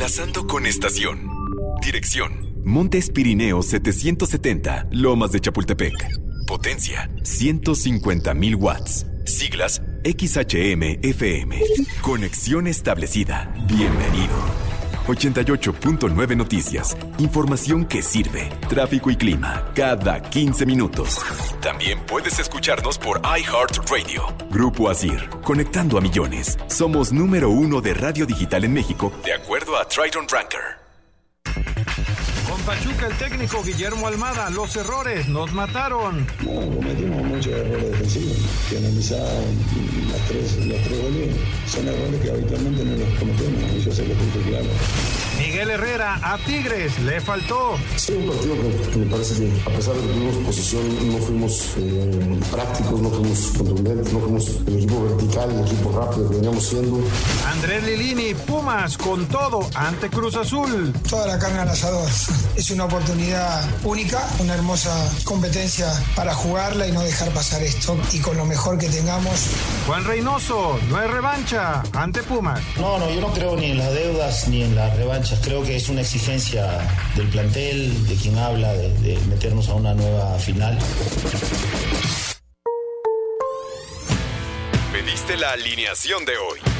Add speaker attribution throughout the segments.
Speaker 1: Enlazando con estación. Dirección. Montes Pirineos 770, Lomas de Chapultepec. Potencia 150.000 watts. Siglas XHM-FM. Conexión establecida. Bienvenido. 88.9 Noticias. Información que sirve. Tráfico y clima. Cada 15 minutos. También puedes escucharnos por iHeartRadio. Grupo Asir. Conectando a millones. Somos número uno de radio digital en México, de acuerdo a Triton Ranker.
Speaker 2: Con Pachuca, el técnico Guillermo Almada, los errores nos mataron.
Speaker 3: No, cometimos muchos errores defensivos. Que analizar las tres, los tres goles son errores que habitualmente no los cometemos. Y yo sé que estoy claro.
Speaker 2: Miguel Herrera, a Tigres le faltó.
Speaker 4: Sí, un partido que, que me parece que a pesar de que tuvimos posición, no fuimos eh, prácticos, no fuimos contundentes, no fuimos el equipo vertical, el equipo rápido que veníamos siendo.
Speaker 2: Andrés Lilini, Pumas, con todo ante Cruz Azul.
Speaker 5: Toda la carne al asador. Es una oportunidad única, una hermosa competencia para jugarla y no dejar pasar esto. Y con lo mejor que tengamos.
Speaker 2: Juan Reynoso, no hay revancha ante Pumas.
Speaker 6: No, no, yo no creo ni en las deudas ni en las revanchas. Creo que es una exigencia del plantel, de quien habla, de, de meternos a una nueva final.
Speaker 1: Pediste la alineación de hoy.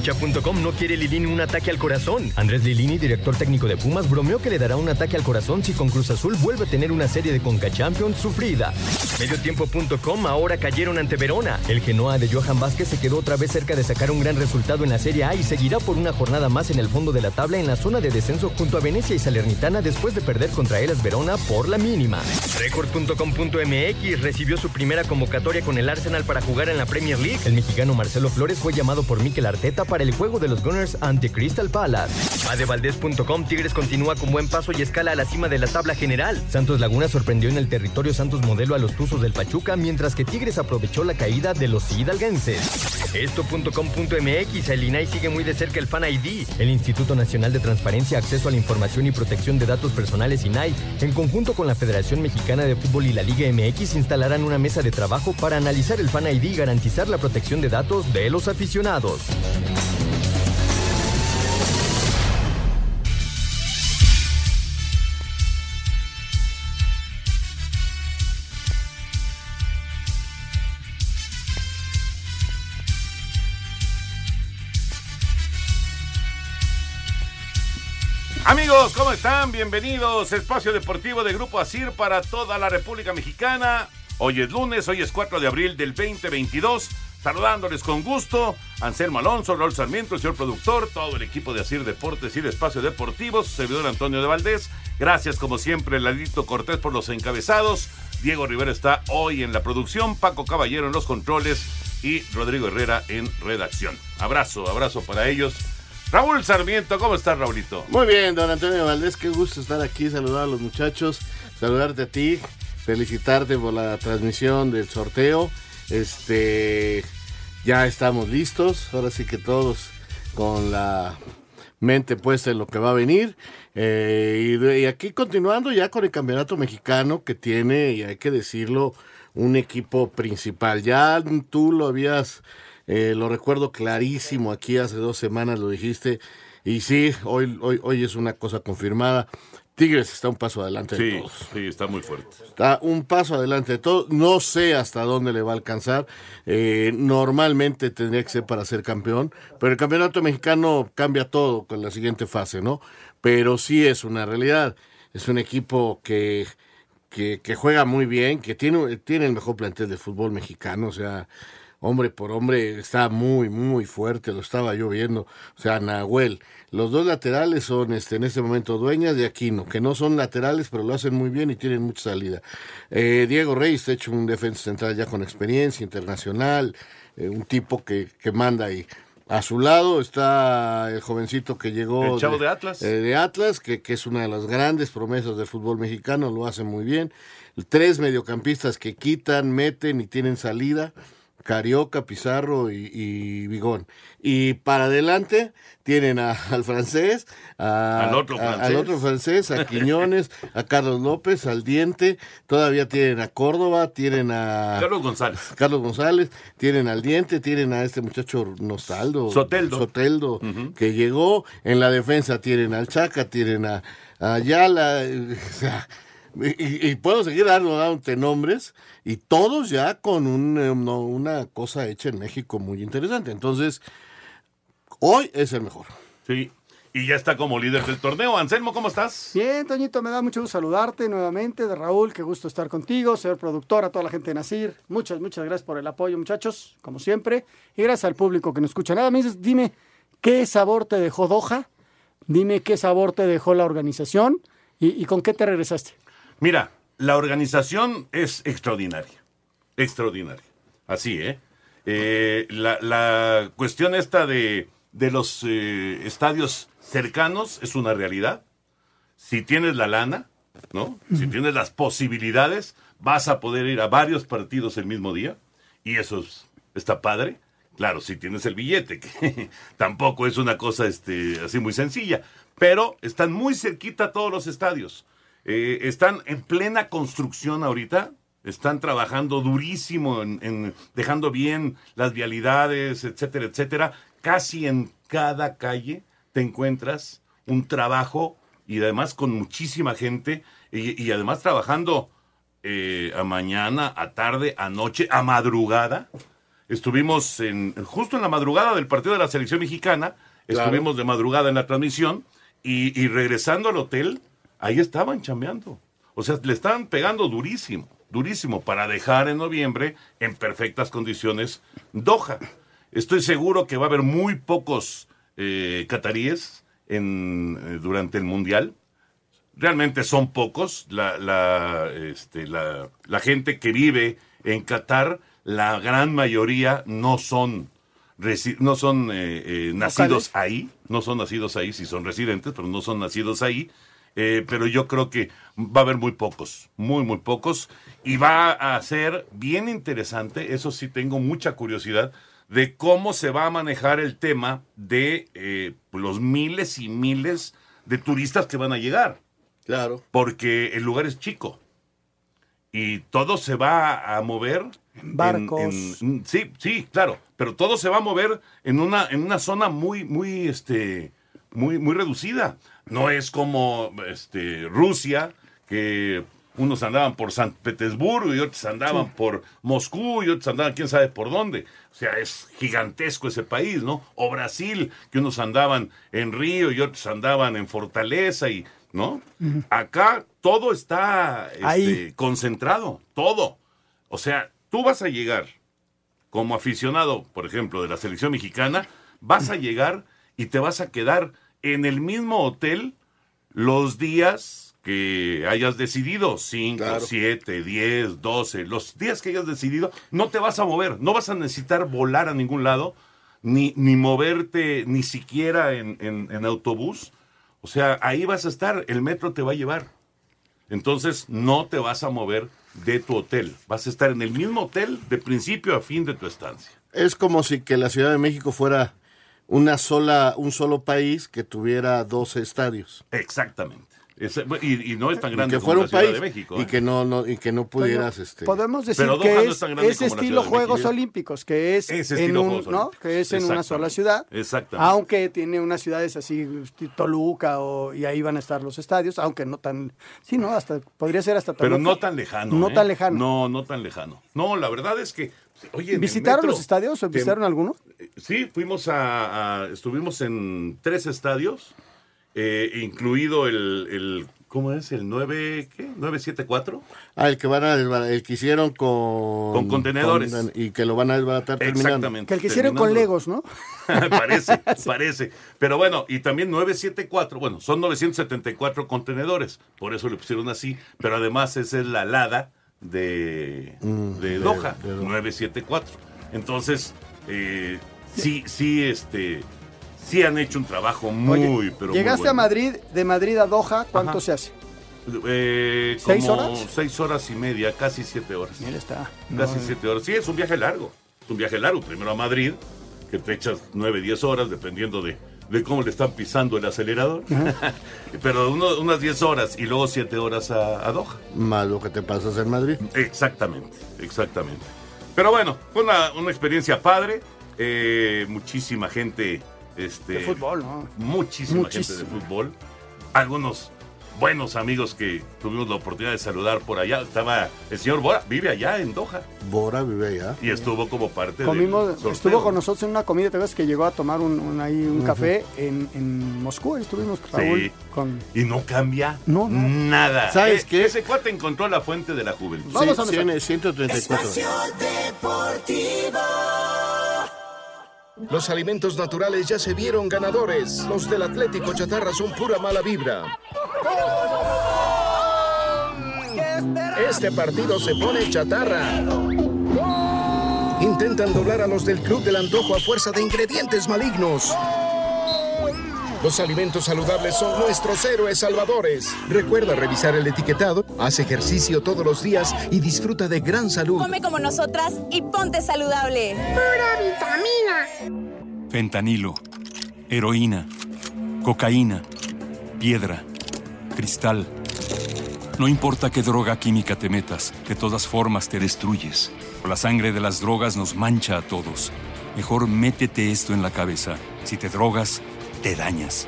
Speaker 7: Cancha.com no quiere Lilini un ataque al corazón. Andrés Lilini, director técnico de Pumas, bromeó que le dará un ataque al corazón si con Cruz Azul vuelve a tener una serie de Conca Champions sufrida. Mediotiempo.com ahora cayeron ante Verona. El Genoa de Johan Vázquez se quedó otra vez cerca de sacar un gran resultado en la Serie A y seguirá por una jornada más en el fondo de la tabla en la zona de descenso junto a Venecia y Salernitana después de perder contra Elas Verona por la mínima. Record.com.mx recibió su primera convocatoria con el Arsenal para jugar en la Premier League. El mexicano Marcelo Flores fue llamado por Mikel Arteta para el juego de los Gunners ante Crystal Palace. Adevaldez.com Tigres continúa con buen paso y escala a la cima de la tabla general. Santos Laguna sorprendió en el territorio Santos Modelo a los Tuzos del Pachuca, mientras que Tigres aprovechó la caída de los hidalguenses. Esto.com.mx El INAI sigue muy de cerca el Fan ID. El Instituto Nacional de Transparencia, Acceso a la Información y Protección de Datos Personales INAI, en conjunto con la Federación Mexicana de Fútbol y la Liga MX, instalarán una mesa de trabajo para analizar el Fan ID y garantizar la protección de datos de los aficionados.
Speaker 8: Amigos, ¿cómo están? Bienvenidos. Espacio Deportivo de Grupo Asir para toda la República Mexicana. Hoy es lunes, hoy es 4 de abril del 2022. Saludándoles con gusto, Anselmo Alonso, Raúl Sarmiento, el señor productor, todo el equipo de Asir Deportes y de Espacio Deportivo, servidor Antonio de Valdés. Gracias, como siempre, Ladito Cortés por los encabezados. Diego Rivera está hoy en la producción, Paco Caballero en los controles y Rodrigo Herrera en redacción. Abrazo, abrazo para ellos. Raúl Sarmiento, ¿cómo estás, Raulito?
Speaker 9: Muy bien, don Antonio Valdés, qué gusto estar aquí, saludar a los muchachos, saludarte a ti, felicitarte por la transmisión del sorteo. Este, ya estamos listos, ahora sí que todos con la mente puesta en lo que va a venir. Eh, y, aquí continuando ya con el campeonato mexicano que tiene, y hay que decirlo, un equipo principal. Ya tú lo habías eh, lo recuerdo clarísimo aquí hace dos semanas lo dijiste. Y sí, hoy, hoy, hoy es una cosa confirmada. Tigres está un paso adelante
Speaker 8: sí,
Speaker 9: de todos.
Speaker 8: Sí, está muy fuerte.
Speaker 9: Está un paso adelante de todos. No sé hasta dónde le va a alcanzar. Eh, normalmente tendría que ser para ser campeón. Pero el campeonato mexicano cambia todo con la siguiente fase, ¿no? Pero sí es una realidad. Es un equipo que, que, que juega muy bien, que tiene, tiene el mejor plantel de fútbol mexicano. O sea, hombre por hombre está muy, muy fuerte, lo estaba yo viendo. O sea, Nahuel. Los dos laterales son este, en este momento Dueñas de Aquino, que no son laterales, pero lo hacen muy bien y tienen mucha salida. Eh, Diego Reyes ha hecho un defensa central ya con experiencia internacional, eh, un tipo que, que manda ahí. A su lado está el jovencito que llegó
Speaker 8: El chavo de Atlas.
Speaker 9: eh, de Atlas, que, que es una de las grandes promesas del fútbol mexicano, lo hace muy bien. Tres mediocampistas que quitan, meten y tienen salida. Carioca, Pizarro y, y Vigón. Y para adelante tienen a- al francés, a-
Speaker 8: Al otro
Speaker 9: a-
Speaker 8: francés.
Speaker 9: al otro francés, a Quiñones, a Carlos López, al Diente, todavía tienen a Córdoba, tienen a
Speaker 8: Carlos González.
Speaker 9: Carlos González, tienen al Diente, tienen a este muchacho Nostaldo,
Speaker 8: Soteldo.
Speaker 9: Soteldo, que llegó, en la defensa tienen al Chaca, tienen a, a Ayala, eh, o sea, y, y puedo seguir dando, dándote nombres, y todos ya con un, eh, no, una cosa hecha en México muy interesante. Entonces, hoy es el mejor.
Speaker 8: Sí. Y ya está como líder del torneo. Anselmo, ¿cómo estás?
Speaker 10: Bien, Toñito, me da mucho gusto saludarte nuevamente. De Raúl, qué gusto estar contigo, señor productor, a toda la gente de Nacir. Muchas, muchas gracias por el apoyo, muchachos, como siempre. Y gracias al público que nos escucha. Nada más, dime, ¿qué sabor te dejó Doha? Dime qué sabor te dejó la organización y, y con qué te regresaste.
Speaker 8: Mira, la organización es extraordinaria. Extraordinaria. Así, ¿eh? Eh, la, la cuestión esta de, de los eh, estadios cercanos es una realidad. Si tienes la lana, ¿no? Si tienes las posibilidades, vas a poder ir a varios partidos el mismo día. Y eso es- está padre. Claro, si tienes el billete, que tampoco es una cosa este, así muy sencilla. Pero están muy cerquita todos los estadios. Eh, están en plena construcción ahorita. Están trabajando durísimo en, en dejando bien las vialidades, etcétera, etcétera. Casi en cada calle te encuentras un trabajo y además con muchísima gente y, y además trabajando eh, a mañana, a tarde, a noche, a madrugada. Estuvimos en, justo en la madrugada del partido de la selección mexicana,
Speaker 9: Claro.
Speaker 8: estuvimos de madrugada en la transmisión y, y regresando al hotel, ahí estaban chambeando. O sea, le estaban pegando durísimo, durísimo, para dejar en noviembre en perfectas condiciones Doha. Estoy seguro que va a haber muy pocos eh, cataríes en, eh, durante el Mundial. Realmente son pocos. La, la, este, la, la gente que vive en Qatar, la gran mayoría no son, no son eh, eh, nacidos ahí. No son nacidos ahí, si son residentes, pero no son nacidos ahí. Eh, pero yo creo que va a haber muy pocos, muy, muy pocos. Y va a ser bien interesante, eso sí tengo mucha curiosidad, de cómo se va a manejar el tema de eh, los miles y miles de turistas que van a llegar.
Speaker 9: Claro.
Speaker 8: Porque el lugar es chico. Y todo se va a mover. En
Speaker 10: barcos.
Speaker 8: en- sí, sí, claro. Pero todo se va a mover en una, en una zona muy, muy, este, muy, muy reducida. No es como este, Rusia, que unos andaban por San Petersburgo y otros andaban por Moscú y otros andaban quién sabe por dónde. O sea, es gigantesco ese país, ¿no? O Brasil, que unos andaban en Río y otros andaban en Fortaleza y, ¿no? Acá todo está este, concentrado, todo. O sea, tú vas a llegar como aficionado, por ejemplo, de la selección mexicana, vas a llegar y te vas a quedar en el mismo hotel los días que hayas decidido, 5,
Speaker 9: Claro.
Speaker 8: 7, 10, 12, los días que hayas decidido, no te vas a mover, no vas a necesitar volar a ningún lado, ni, ni moverte ni siquiera en, en- en autobús. O sea, ahí vas a estar, el metro te va a llevar. Entonces no te vas a mover de tu hotel, vas a estar en el mismo hotel de principio a fin de tu estancia.
Speaker 9: Es como si que la Ciudad de México fuera una sola, un solo país que tuviera 12 estadios.
Speaker 8: Exactamente. Es- y, y no es tan
Speaker 9: Y
Speaker 8: grande
Speaker 9: que
Speaker 8: como
Speaker 9: fuera
Speaker 8: la
Speaker 9: un
Speaker 8: Ciudad
Speaker 9: país
Speaker 8: de México.
Speaker 9: y
Speaker 8: ¿eh?
Speaker 9: que no, no y que no pudieras este
Speaker 10: Podemos decir
Speaker 8: Pero Doha
Speaker 10: que
Speaker 8: no
Speaker 10: es,
Speaker 8: como la
Speaker 10: estilo Juegos. Olímpicos, que es,
Speaker 8: Es
Speaker 10: en,
Speaker 8: estilo
Speaker 10: un,
Speaker 8: Juegos
Speaker 10: ¿no?
Speaker 8: Olímpicos.
Speaker 10: que es en una sola ciudad,
Speaker 8: Exactamente.
Speaker 10: aunque tiene unas ciudades así, Toluca, o, y ahí van a estar los estadios, aunque no tan, sí, no, hasta podría ser hasta
Speaker 8: Pero
Speaker 10: Toluca.
Speaker 8: no tan lejano.
Speaker 10: No
Speaker 8: ¿eh?
Speaker 10: tan lejano.
Speaker 8: No, no tan lejano. No, la verdad es que, oye,
Speaker 10: ¿Visitaron
Speaker 8: metro,
Speaker 10: los estadios o
Speaker 8: te-
Speaker 10: visitaron alguno?
Speaker 8: Sí, fuimos a, a- estuvimos en tres estadios, eh, incluido el, el ¿Cómo es? ¿El 9, qué? ¿974?
Speaker 9: Ah, el que van a desbaratar, el que hicieron con...
Speaker 8: Con contenedores.
Speaker 9: con- y que lo van a desbaratar terminando.
Speaker 8: Exactamente.
Speaker 10: Que el que hicieron con. Legos, ¿no?
Speaker 8: parece, parece. Pero bueno, y también 974, bueno, son 974 contenedores, por eso le pusieron así, pero además esa es la alada de,
Speaker 9: Mm,
Speaker 8: de
Speaker 9: de-
Speaker 8: Doha,
Speaker 9: de Doha.
Speaker 8: 974. Entonces, eh, sí, sí, este, sí han hecho un trabajo muy,
Speaker 10: Oye,
Speaker 8: pero
Speaker 10: Llegaste
Speaker 8: muy
Speaker 10: a. Madrid, de Madrid a Doha, ¿cuánto
Speaker 8: Ajá.
Speaker 10: se hace?
Speaker 8: Eh,
Speaker 10: ¿Seis
Speaker 8: como
Speaker 10: horas?
Speaker 8: Seis horas y media, casi siete horas.
Speaker 10: Mira, está.
Speaker 8: Casi
Speaker 10: No,
Speaker 8: siete horas. Sí, es un viaje largo. Es un viaje largo. Primero a Madrid, que te echas nueve, diez horas, dependiendo de, de cómo le están pisando el acelerador. Pero uno- unas diez horas y luego siete horas a, a Doha.
Speaker 9: Más lo que te pasas en Madrid.
Speaker 8: Exactamente, exactamente. Pero bueno, fue una, una experiencia padre. Eh, muchísima gente. Este,
Speaker 10: De fútbol, ¿no?
Speaker 8: Muchísima gente de fútbol. Algunos buenos amigos que tuvimos la oportunidad de saludar por allá. Estaba el señor Bora, vive allá en Doha.
Speaker 9: Bora vive allá.
Speaker 8: Y estuvo como parte
Speaker 10: Comimos,
Speaker 8: del sorteo.
Speaker 10: estuvo con nosotros en una comida, te ves que llegó a tomar un, un- ahí un café en, en Moscú, estuvimos Raúl
Speaker 8: Sí.
Speaker 10: con
Speaker 8: Y no cambia
Speaker 10: No, no.
Speaker 8: nada.
Speaker 9: ¿Sabes
Speaker 8: Eh,
Speaker 9: qué?
Speaker 8: Ese cuate encontró la fuente de la juventud.
Speaker 10: Vamos
Speaker 9: Sí,
Speaker 10: a empezar.
Speaker 9: tiene 134.
Speaker 11: Los alimentos naturales ya se vieron ganadores. Los del Atlético Chatarra son pura mala vibra. Este partido se pone chatarra. Intentan doblar a los del Club del Antojo a fuerza de ingredientes malignos. Los alimentos saludables son nuestros héroes salvadores. Recuerda revisar el etiquetado, haz ejercicio todos los días y disfruta de gran salud.
Speaker 12: Come como nosotras y ponte saludable. Pura vitamina.
Speaker 13: Fentanilo, heroína, cocaína, piedra, cristal. No importa qué droga química te metas, de todas formas te destruyes. La sangre de las drogas nos mancha a todos. Mejor métete esto en la cabeza. Si te drogas, te dañas.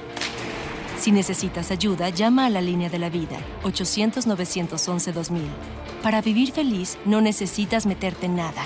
Speaker 14: Si necesitas ayuda, llama a la línea de la vida, 800-911-2000. Para vivir feliz, no necesitas meterte en nada.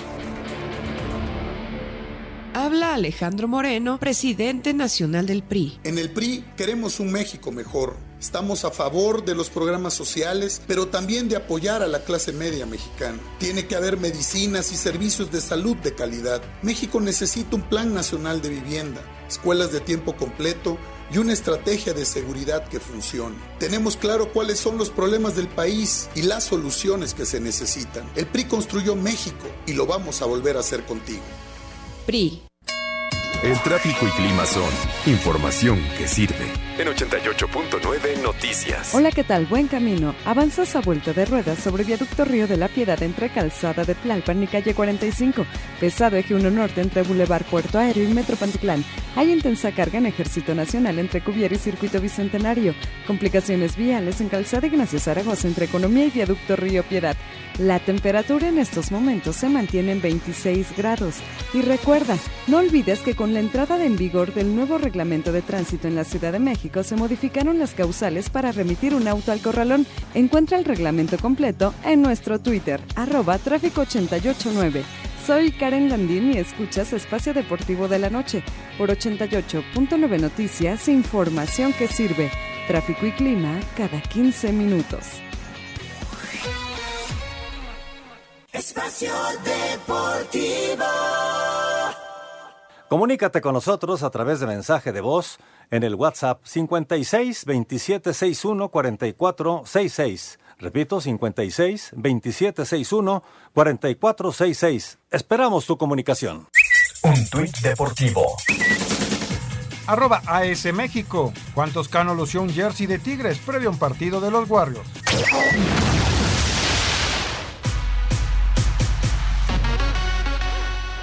Speaker 15: Habla Alejandro Moreno, presidente nacional del PRI.
Speaker 16: En el PRI queremos un México mejor. Estamos a favor de los programas sociales, pero también de apoyar a la clase media mexicana. Tiene que haber medicinas y servicios de salud de calidad. México necesita un plan nacional de vivienda, escuelas de tiempo completo y una estrategia de seguridad que funcione. Tenemos claro cuáles son los problemas del país y las soluciones que se necesitan. El PRI construyó México y lo vamos a volver a hacer contigo.
Speaker 15: PRI.
Speaker 1: El tráfico y clima son información que sirve. En 88.9 Noticias.
Speaker 17: Hola, ¿qué tal? Buen camino. Avanzas a vuelta de ruedas sobre viaducto Río de la Piedad entre Calzada de Tlalpan y calle 45. Pesado eje 1 norte entre Boulevard Puerto Aéreo y Metro Pantitlán. Hay intensa carga en Ejército Nacional entre Cuvier y Circuito Bicentenario. Complicaciones viales en Calzada Ignacio Zaragoza entre Economía y viaducto Río Piedad. La temperatura en estos momentos se mantiene en 26 grados. Y recuerda, no olvides que con la entrada en vigor del nuevo reglamento de tránsito en la Ciudad de México se modificaron las causales para remitir un auto al corralón. Encuentra el reglamento completo en nuestro Twitter, arroba tráfico 889. Soy Karen Landín y escuchas Espacio Deportivo de la Noche por 88.9 Noticias, información que sirve. Tráfico y clima cada 15 minutos.
Speaker 18: Espacio Deportivo.
Speaker 19: Comunícate con nosotros a través de mensaje de voz en el WhatsApp 56 27 61 44 66. Repito, 56 27 61 44 66. Esperamos tu comunicación.
Speaker 20: Un tuit deportivo.
Speaker 2: Arroba AS México. ¿Cuántos Cano lució un jersey de Tigres previo a un partido de los Warriors?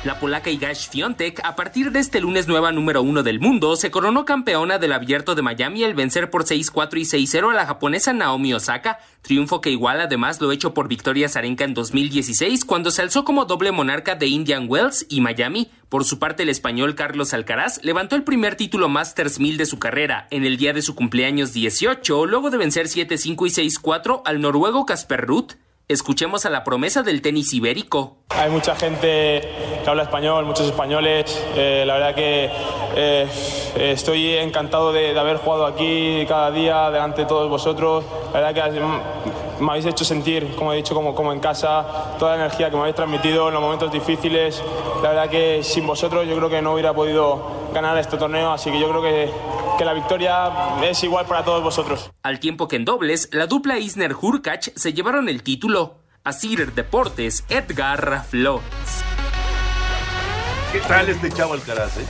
Speaker 21: La polaca Iga Świątek, a partir de este lunes nueva número uno del mundo, se coronó campeona del Abierto de Miami al vencer por 6-4 y 6-0 a la japonesa Naomi Osaka, triunfo que iguala además lo hecho por Victoria Zarenka en 2016 cuando se alzó como doble monarca de Indian Wells y Miami. Por su parte, el español Carlos Alcaraz levantó el primer título Masters 1000 de su carrera en el día de su cumpleaños 18, luego de vencer 7-5 y 6-4 al noruego Casper Ruth. Escuchemos a la promesa del tenis ibérico.
Speaker 22: Hay mucha gente que habla español, muchos españoles. eh, la verdad que
Speaker 23: eh, estoy encantado de, haber jugado aquí cada día delante de todos vosotros. La verdad que me habéis hecho sentir, como he dicho, como, como en casa, toda la energía que me habéis transmitido en los momentos difíciles. La verdad que sin vosotros yo creo que no hubiera podido ganar este torneo, así que yo creo que, que la victoria es igual para todos vosotros.
Speaker 21: Al tiempo que en dobles, la dupla Isner-Hurkacz se llevaron el título. Asir Deportes, Edgar Flores.
Speaker 8: ¿Qué tal este chavo Alcaraz, eh?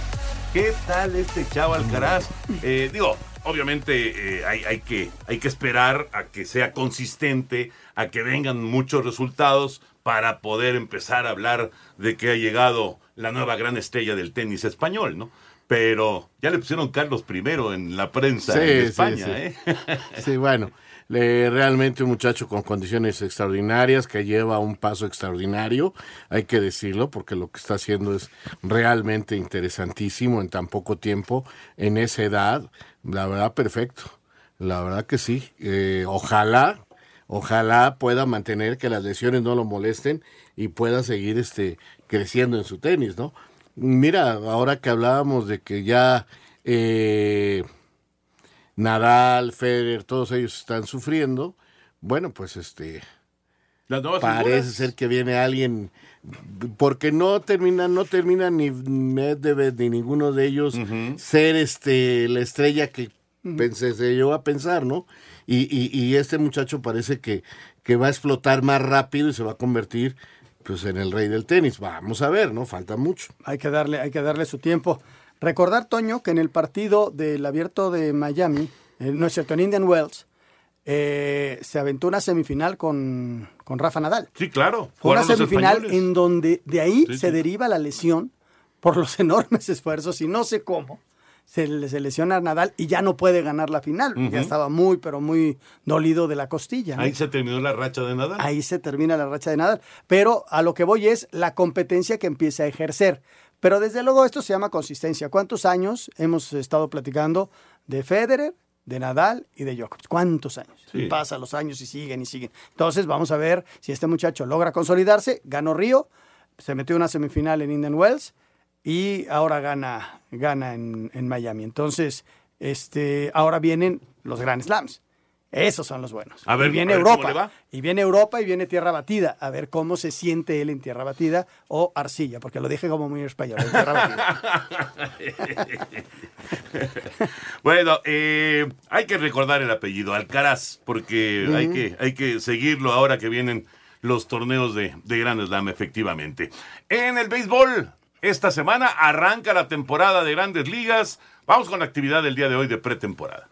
Speaker 8: ¿Qué tal este chavo Alcaraz? Eh, digo, obviamente eh, hay, hay que, hay que esperar a que sea consistente, a que vengan muchos resultados para poder empezar a hablar de que ha llegado la nueva gran estrella del tenis español, ¿no? Pero ya le pusieron Carlos I en la prensa
Speaker 9: Sí,
Speaker 8: en
Speaker 9: sí,
Speaker 8: España,
Speaker 9: sí.
Speaker 8: ¿eh?
Speaker 9: Sí, bueno, realmente un muchacho con condiciones extraordinarias que lleva un paso extraordinario, hay que decirlo, porque lo que está haciendo es realmente interesantísimo en tan poco tiempo, en esa edad, la verdad, perfecto. La verdad que sí. Eh, ojalá, ojalá pueda mantener que las lesiones no lo molesten y pueda seguir este creciendo en su tenis, ¿no? Mira, ahora que hablábamos de que ya eh, Nadal, Federer, todos ellos están sufriendo. Bueno, pues este
Speaker 8: Las nuevas
Speaker 9: parece
Speaker 8: figuras.
Speaker 9: ser que viene alguien porque no termina no termina ni Medvedev ni ninguno de ellos ser este la estrella que pensé se llegó a pensar, ¿no? Y, y, y este muchacho parece que, que va a explotar más rápido y se va a convertir pues en el rey del tenis. Vamos a ver, ¿no? Falta mucho.
Speaker 10: Hay que darle, hay que darle su tiempo. Recordar, Toño, que en el partido del abierto de Miami, eh, no es cierto, en Indian Wells, eh, se aventó una semifinal con, con Rafa Nadal.
Speaker 8: Sí, claro.
Speaker 10: Fue una semifinal en donde de ahí
Speaker 8: Sí,
Speaker 10: se
Speaker 8: sí.
Speaker 10: deriva la lesión por los enormes esfuerzos y no sé cómo. Se, se lesiona a Nadal y ya no puede ganar la final. Ya estaba muy, pero muy dolido de la costilla. ¿no?
Speaker 8: Ahí se terminó la racha de Nadal.
Speaker 10: Ahí se termina la racha de Nadal. Pero a lo que voy es la competencia que empieza a ejercer. Pero desde luego esto se llama consistencia. ¿Cuántos años hemos estado platicando de Federer, de Nadal y de Djokovic? ¿Cuántos años?
Speaker 8: Sí.
Speaker 10: Y pasan los años y siguen y siguen. Entonces vamos a ver si este muchacho logra consolidarse. Ganó Río, se metió en una semifinal en Indian Wells y ahora gana, gana en, en Miami. Entonces, este, ahora vienen los Grand Slams. Esos son los buenos.
Speaker 8: A ver,
Speaker 10: y viene
Speaker 8: a ver cómo
Speaker 10: Europa.
Speaker 8: le va.
Speaker 10: Y viene Europa y viene tierra batida. A ver cómo se siente él en tierra batida o arcilla, porque lo dije como muy español. en tierra batida.
Speaker 8: bueno, eh, hay que recordar el apellido, Alcaraz, porque hay, que, hay que seguirlo ahora que vienen los torneos de, de Grand Slam, efectivamente. En el béisbol, esta semana arranca la temporada de grandes ligas. Vamos con la actividad del día de hoy de pretemporada.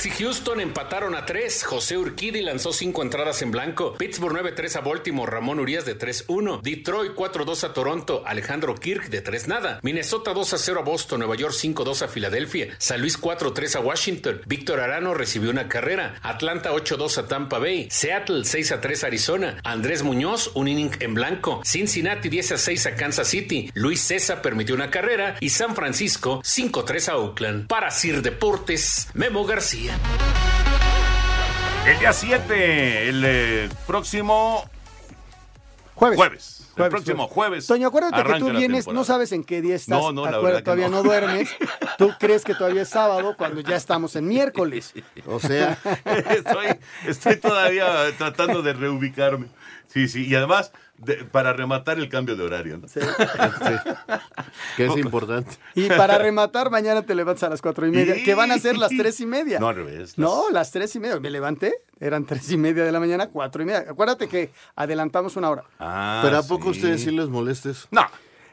Speaker 22: Mets y Houston empataron a 3. José Urquidi lanzó 5 entradas en blanco. Pittsburgh 9-3 a Baltimore. Ramón Urias de 3-1. Detroit 4-2 a Toronto. Alejandro Kirk de 3 nada. Minnesota 2-0 a Boston. Nueva York 5-2 a Filadelfia. San Luis 4-3 a Washington. Víctor Arano recibió una carrera. Atlanta 8-2 a Tampa Bay. Seattle 6-3 a Arizona. Andrés Muñoz un inning en blanco. Cincinnati 10-6 a Kansas City. Luis César permitió una carrera. Y San Francisco 5-3 a Oakland. Para Sir Deportes, Memo García.
Speaker 8: El día 7, el eh, próximo
Speaker 10: Jueves.
Speaker 8: jueves. El
Speaker 10: Jueves,
Speaker 8: próximo jueves.
Speaker 10: Toño, acuérdate que tú vienes,
Speaker 8: temporada.
Speaker 10: no sabes en qué día estás.
Speaker 8: No, no, la verdad que
Speaker 10: todavía
Speaker 8: no.
Speaker 10: no. duermes. Tú crees que todavía es sábado cuando ya estamos en miércoles.
Speaker 9: O sea,
Speaker 8: estoy, estoy todavía tratando de reubicarme. Sí, sí, y además de- para rematar el cambio de horario. ¿no?
Speaker 9: que es importante.
Speaker 10: Y para rematar, mañana te levantas a las cuatro y media, que van a ser las tres y media.
Speaker 8: No, al revés.
Speaker 10: No, las tres y media. Me levanté, eran tres y media de la mañana, cuatro y media. Acuérdate que adelantamos una hora.
Speaker 8: Ah,
Speaker 9: Pero ¿a poco ustedes sí les molestes?
Speaker 8: No.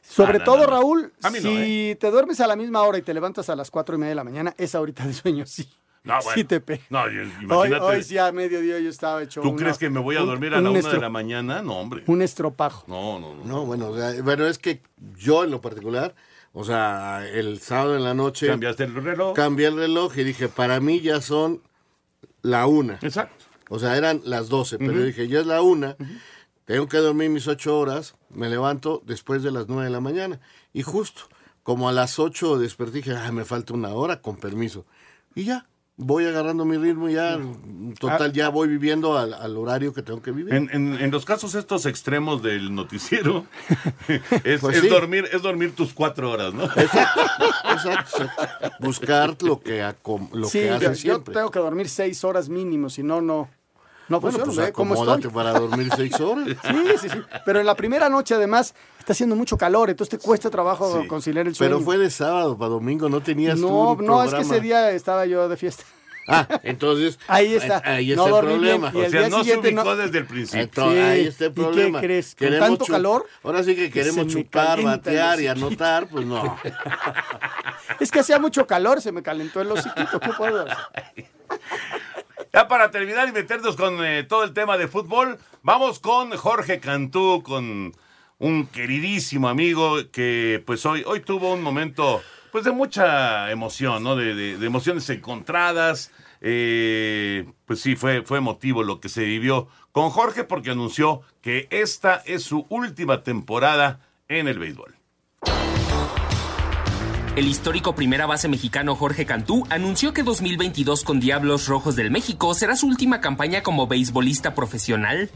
Speaker 10: Sobre
Speaker 9: Ah, no,
Speaker 10: todo,
Speaker 9: no, no.
Speaker 10: Raúl, si te duermes a la misma hora y te levantas a las cuatro y media de la mañana, esa horita de sueño sí.
Speaker 8: No, bueno.
Speaker 10: Sí te pega.
Speaker 8: No, y-
Speaker 10: Hoy,
Speaker 8: imagínate.
Speaker 10: hoy sí a mediodía yo estaba hecho
Speaker 8: ¿Tú
Speaker 10: una-
Speaker 8: crees que me voy a
Speaker 10: un-
Speaker 8: dormir a la una
Speaker 10: estro-
Speaker 8: de la mañana? No, hombre.
Speaker 10: Un estropajo.
Speaker 8: No, no, no.
Speaker 9: No, bueno, o sea, bueno, es que yo en lo particular, o sea, el sábado en la noche...
Speaker 8: Cambiaste el reloj.
Speaker 9: Cambié el reloj y dije, para mí ya son la una.
Speaker 8: Exacto.
Speaker 9: O sea, eran las doce, pero
Speaker 8: Ujú.
Speaker 9: dije, ya es la una, tengo que dormir mis ocho horas, me levanto después de las nueve de la mañana. Y justo, como a las ocho desperté, dije, ah, me falta una hora, con permiso. Y ya, voy agarrando mi ritmo y ya, total, ya voy viviendo al, al horario que tengo que vivir.
Speaker 8: En, en- en los casos estos extremos del noticiero, es,
Speaker 9: Pues
Speaker 8: es
Speaker 9: sí.
Speaker 8: dormir, es dormir tus cuatro horas, ¿no?
Speaker 9: Exacto, exacto, exacto. Buscar lo que, lo
Speaker 10: sí,
Speaker 9: que
Speaker 10: yo,
Speaker 9: hace
Speaker 10: yo
Speaker 9: siempre.
Speaker 10: tengo que dormir seis horas mínimo, si no, no, no
Speaker 9: Bueno,
Speaker 10: funciona.
Speaker 9: pues
Speaker 10: ¿ve cómo
Speaker 9: acomódate
Speaker 10: estoy?
Speaker 9: para dormir seis horas.
Speaker 10: Sí, sí, sí. Pero en la primera noche, además, está haciendo mucho calor, entonces te cuesta trabajo
Speaker 9: Sí.
Speaker 10: conciliar el sueño.
Speaker 9: Pero fue de sábado para domingo, no tenías
Speaker 10: No,
Speaker 9: tú un
Speaker 10: no, es que ese día estaba yo de fiesta.
Speaker 9: Ah, entonces.
Speaker 10: Ahí está.
Speaker 9: Ahí
Speaker 10: No
Speaker 9: está el
Speaker 10: dormí bien,
Speaker 9: problema.
Speaker 10: y el O sea, día no se siguiente ubicó no-
Speaker 8: desde el principio.
Speaker 9: Entonces,
Speaker 10: Sí,
Speaker 9: ahí está el
Speaker 10: ¿y qué
Speaker 9: problema.
Speaker 10: crees? ¿Con tanto calor?
Speaker 9: Ahora sí que
Speaker 10: Que
Speaker 9: queremos
Speaker 10: se
Speaker 9: chupar, batear y anotar, pues no.
Speaker 10: Es que hacía mucho calor, se me calentó el hociquito. ¿Qué puedo hacer?
Speaker 8: Ya para terminar y meternos con eh, todo el tema de fútbol, vamos con Jorge Cantú, con un queridísimo amigo que pues hoy, hoy tuvo un momento pues de mucha emoción, ¿no? De, emociones encontradas. Eh, pues sí, fue, fue emotivo lo que se vivió con Jorge porque anunció que esta es su última temporada en el béisbol.
Speaker 21: El histórico primera base mexicano Jorge Cantú anunció que 2022 con Diablos Rojos del México será su última campaña como beisbolista profesional.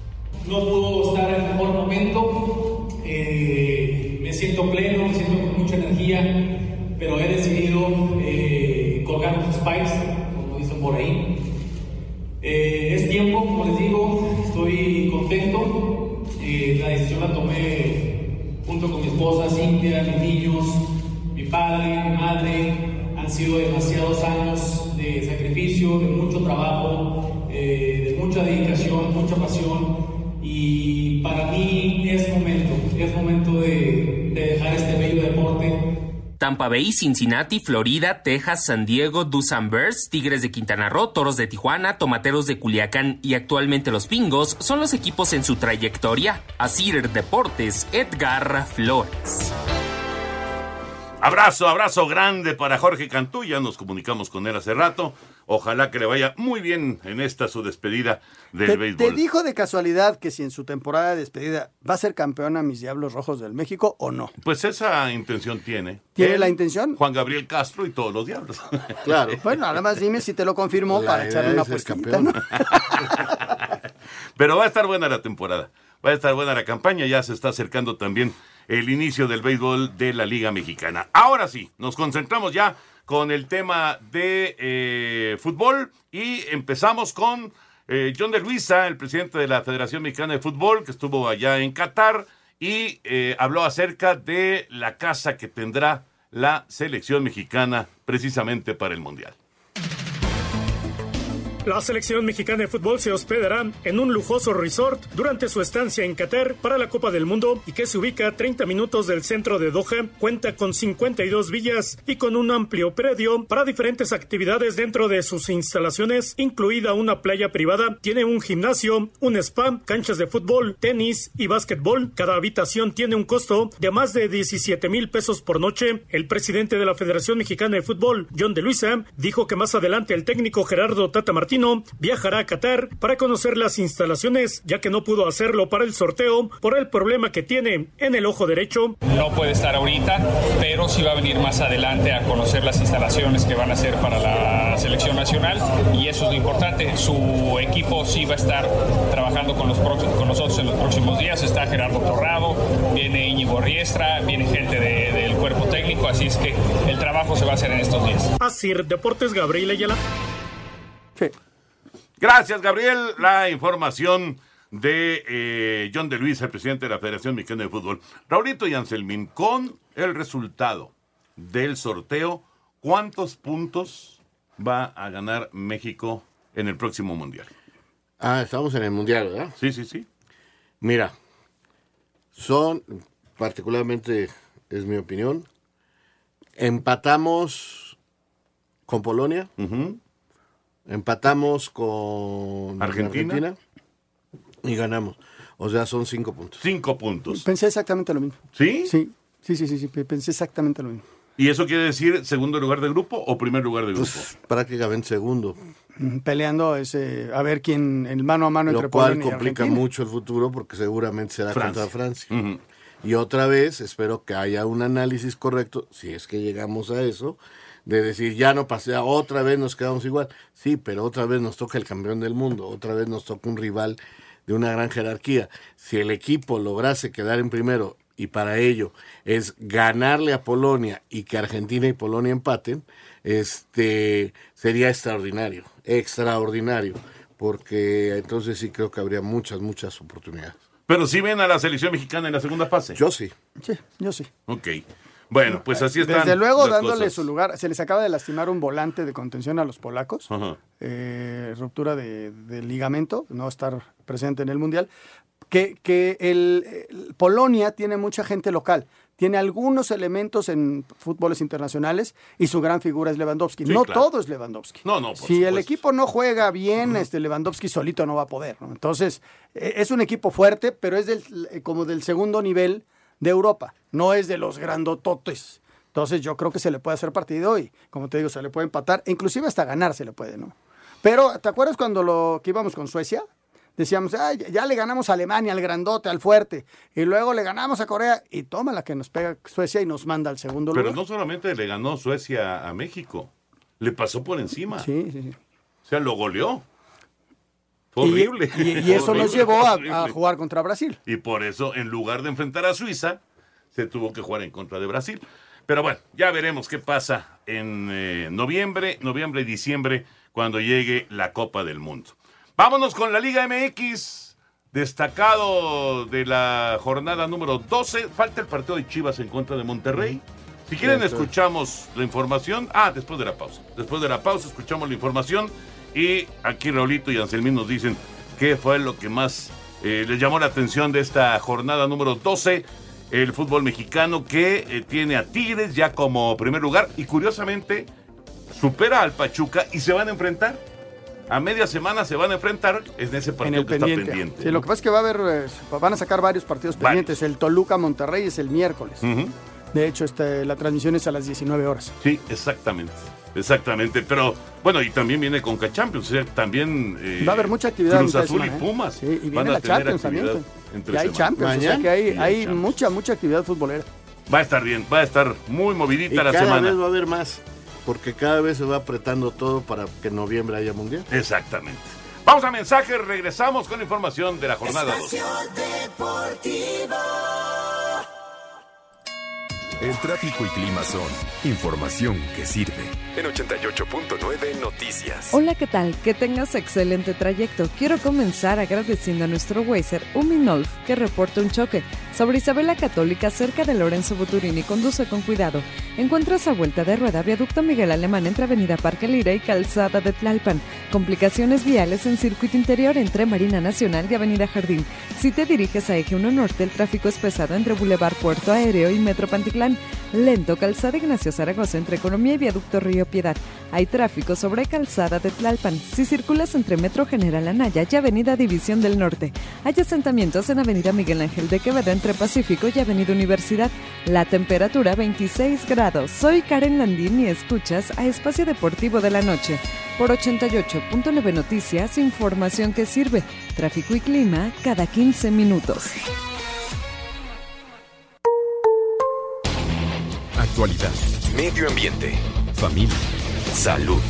Speaker 24: no pudo estar en el mejor momento. Eh, me siento pleno, me siento con mucha energía, pero he decidido eh, colgar los spikes, como dicen por ahí. Eh, es tiempo, como les digo, estoy contento. Eh, la decisión la tomé junto con mi esposa Cintia, mis niños, mi padre, mi madre. Han sido demasiados años de sacrificio, de mucho trabajo, eh, de mucha dedicación, mucha pasión. Y para mí es momento, es momento de, de dejar este bello deporte.
Speaker 21: Tampa Bay, Cincinnati, Florida, Texas, San Diego, Dusan Bears, Tigres de Quintana Roo, Toros de Tijuana, Tomateros de Culiacán y actualmente los Pingos son los equipos en su trayectoria. Asir Deportes, Edgar Flores.
Speaker 8: Abrazo, abrazo grande para Jorge Cantú. Ya nos comunicamos con él hace rato. Ojalá que le vaya muy bien en esta su despedida del
Speaker 10: ¿Te,
Speaker 8: béisbol.
Speaker 10: te dijo de casualidad que si en su temporada de despedida va a ser campeona mis Diablos Rojos del México o no?
Speaker 8: Pues esa intención tiene.
Speaker 10: ¿Tiene
Speaker 8: Él,
Speaker 10: la intención?
Speaker 8: Juan Gabriel Castro y todos los diablos.
Speaker 9: Claro.
Speaker 10: Bueno, nada más dime si te lo confirmó para echarle una puestita,
Speaker 8: campeón.
Speaker 10: ¿no?
Speaker 8: Pero va a estar buena la temporada. Va a estar buena la campaña. Ya se está acercando también el inicio del béisbol de la Liga Mexicana. Ahora sí, nos concentramos ya con el tema de eh, fútbol y empezamos con eh, John de Luisa, el presidente de la Federación Mexicana de Fútbol, que estuvo allá en Qatar y eh, habló acerca de la casa que tendrá la selección mexicana precisamente para el Mundial.
Speaker 25: La selección mexicana de fútbol se hospedará en un lujoso resort durante su estancia en Qatar para la Copa del Mundo y que se ubica a 30 minutos del centro de Doha. Cuenta con 52 villas y con un amplio predio para diferentes actividades dentro de sus instalaciones, incluida una playa privada. Tiene un gimnasio, un spa, canchas de fútbol, tenis y básquetbol. Cada habitación tiene un costo de más de 17 mil pesos por noche. El presidente de la Federación Mexicana de Fútbol, John de Luisa, dijo que más adelante el técnico Gerardo Tata Viajará a Qatar para conocer las instalaciones, ya que no pudo hacerlo para el sorteo por el problema que tiene en el ojo derecho.
Speaker 26: No puede estar ahorita, pero sí va a venir más adelante a conocer las instalaciones que van a ser para la selección nacional y eso es lo importante. Su equipo sí va a estar trabajando con, los próximos- con nosotros en los próximos días. Está Gerardo Torrado, viene Íñigo Riestra, viene gente de- del cuerpo técnico, así es que el trabajo se va a hacer en estos días.
Speaker 25: Así, Deportes Gabriel Ayala.
Speaker 8: Gracias, Gabriel. La información de eh, John de Luis, el presidente de la Federación Mexicana de Fútbol. Raulito y Anselmín, con el resultado del sorteo, ¿cuántos puntos va a ganar México en el próximo Mundial?
Speaker 9: Ah, estamos en el Mundial, ¿verdad?
Speaker 8: Sí, sí, sí.
Speaker 9: Mira, son, particularmente es mi opinión, empatamos con Polonia, empatamos con
Speaker 8: Argentina.
Speaker 9: Argentina y ganamos. O sea, son cinco puntos.
Speaker 8: Cinco puntos.
Speaker 10: Pensé exactamente lo mismo.
Speaker 8: ¿Sí?
Speaker 10: Sí, sí, sí, sí, sí, pensé exactamente lo mismo.
Speaker 8: ¿Y eso quiere decir segundo lugar de grupo o primer lugar de grupo?
Speaker 9: Pues, prácticamente segundo.
Speaker 10: Mm, Peleando ese, a ver quién, el mano a mano
Speaker 9: Lo
Speaker 10: entre
Speaker 9: cual
Speaker 10: Polonia
Speaker 9: complica
Speaker 10: Argentina.
Speaker 9: mucho el futuro porque seguramente será
Speaker 8: Francia.
Speaker 9: contra Francia. Y otra vez, espero que haya un análisis correcto, si es que llegamos a eso, de decir, ya no pasé, otra vez nos quedamos igual. Sí, pero otra vez nos toca el campeón del mundo, otra vez nos toca un rival de una gran jerarquía. Si el equipo lograse quedar en primero y para ello es ganarle a Polonia y que Argentina y Polonia empaten, este sería extraordinario, extraordinario, porque entonces sí creo que habría muchas, muchas oportunidades.
Speaker 8: Pero si ven a la selección mexicana en la segunda fase.
Speaker 9: Yo sí.
Speaker 10: Sí, yo sí.
Speaker 8: Ok. Bueno, pues así están.
Speaker 10: Desde luego,
Speaker 8: las
Speaker 10: dándole
Speaker 8: cosas.
Speaker 10: su lugar. Se les acaba de lastimar un volante de contención a los polacos. Eh, ruptura de, de ligamento, no estar presente en el Mundial. Que, que el, el- Polonia tiene mucha gente local. Tiene algunos elementos en fútboles internacionales y su gran figura es Lewandowski.
Speaker 8: Sí,
Speaker 10: no
Speaker 8: claro.
Speaker 10: todo es Lewandowski.
Speaker 8: No, no, por
Speaker 10: si el equipo no juega bien, este Lewandowski solito no va a poder. ¿no? Entonces, eh, es un equipo fuerte, pero es del, eh, como del segundo nivel de Europa. No es de los grandototes. Entonces, yo creo que se le puede hacer partido y, como te digo, se le puede empatar. inclusive hasta ganar se le puede, ¿no? Pero, ¿te acuerdas cuando lo que íbamos con Suecia? Decíamos, "Ay, ya- le ganamos a Alemania, al grandote, al fuerte. Y luego le ganamos a Corea y toma la que nos pega Suecia y nos manda al segundo
Speaker 8: Pero
Speaker 10: lugar.
Speaker 8: no solamente le ganó Suecia a México, le pasó por encima.
Speaker 10: Sí, sí, sí.
Speaker 8: O sea, lo goleó. Fue horrible.
Speaker 10: Y, y eso nos llevó a, jugar contra Brasil.
Speaker 8: Y por eso, en lugar de enfrentar a Suiza, se tuvo que jugar en contra de Brasil. Pero bueno, ya veremos qué pasa en eh, noviembre, noviembre y diciembre, cuando llegue la Copa del Mundo. Vámonos con la Liga MX, destacado de la jornada número 12. Falta el partido de Chivas en contra de Monterrey. Si quieren, escuchamos la información. Ah, después de la pausa. Después de la pausa, escuchamos la información. Y aquí Raulito y Anselmín nos dicen qué fue lo que más eh, les llamó la atención de esta jornada número 12. El fútbol mexicano que eh, tiene a Tigres ya como primer lugar. Y curiosamente, supera al Pachuca y se van a enfrentar. A media semana se van a enfrentar en ese
Speaker 10: En
Speaker 8: partido
Speaker 10: el
Speaker 8: que
Speaker 10: pendiente.
Speaker 8: está pendiente.
Speaker 10: Sí,
Speaker 8: ¿no?
Speaker 10: lo que pasa es que va a haber, eh, van a sacar varios partidos pendientes. El Toluca Monterrey es el miércoles. De hecho, este, la transmisión es a las 19 horas.
Speaker 8: Sí, exactamente. Exactamente. Pero bueno, y también viene con Champions. O sea, también. eh,
Speaker 10: Va a haber mucha actividad.
Speaker 8: Cruz Azul y
Speaker 10: semana, ¿eh?
Speaker 8: Pumas.
Speaker 10: Sí, y
Speaker 8: van
Speaker 10: viene
Speaker 8: a
Speaker 10: la
Speaker 8: tener
Speaker 10: Champions también.
Speaker 8: actividad entre
Speaker 10: Y hay
Speaker 8: semana.
Speaker 10: Champions, o sea
Speaker 9: Mañana.
Speaker 10: que hay,
Speaker 8: Y hay
Speaker 10: hay
Speaker 8: Champions.
Speaker 10: mucha, mucha actividad futbolera.
Speaker 8: Va a estar bien, va a estar muy
Speaker 9: Y
Speaker 8: movidita la
Speaker 9: cada
Speaker 8: semana.
Speaker 9: vez va a haber más, porque cada vez se va apretando todo para que en noviembre haya mundial.
Speaker 8: Exactamente. Vamos a mensajes, regresamos con información de la jornada 2.
Speaker 1: El tráfico y clima son información que sirve. En 88.9 Noticias.
Speaker 17: Hola, ¿qué tal? Que tengas excelente trayecto. Quiero comenzar agradeciendo a nuestro Wazer Uminolf que reporta un choque sobre Isabela Católica cerca de Lorenzo Buturini. Conduce con cuidado. Encuentras a vuelta de rueda Viaducto Miguel Alemán entre Avenida Parque Lira y Calzada de Tlalpan. Complicaciones viales en circuito interior entre Marina Nacional y Avenida Jardín. Si te diriges a Eje 1 Norte, el tráfico es pesado entre Boulevard Puerto Aéreo y Metro Lento, Calzada Ignacio Zaragoza entre Economía y Viaducto Río Piedad. Hay tráfico sobre Calzada de Tlalpan. Si circulas entre Metro General Anaya y Avenida División del Norte. Hay asentamientos en Avenida Miguel Ángel de Quevedo entre Pacífico y Avenida Universidad. La temperatura 26 grados. Soy Karen Landín y escuchas a Espacio Deportivo de la Noche. Por 88.9 Noticias, información que sirve. Tráfico y clima cada 15 minutos.
Speaker 1: Actualidad, medio ambiente, familia, salud.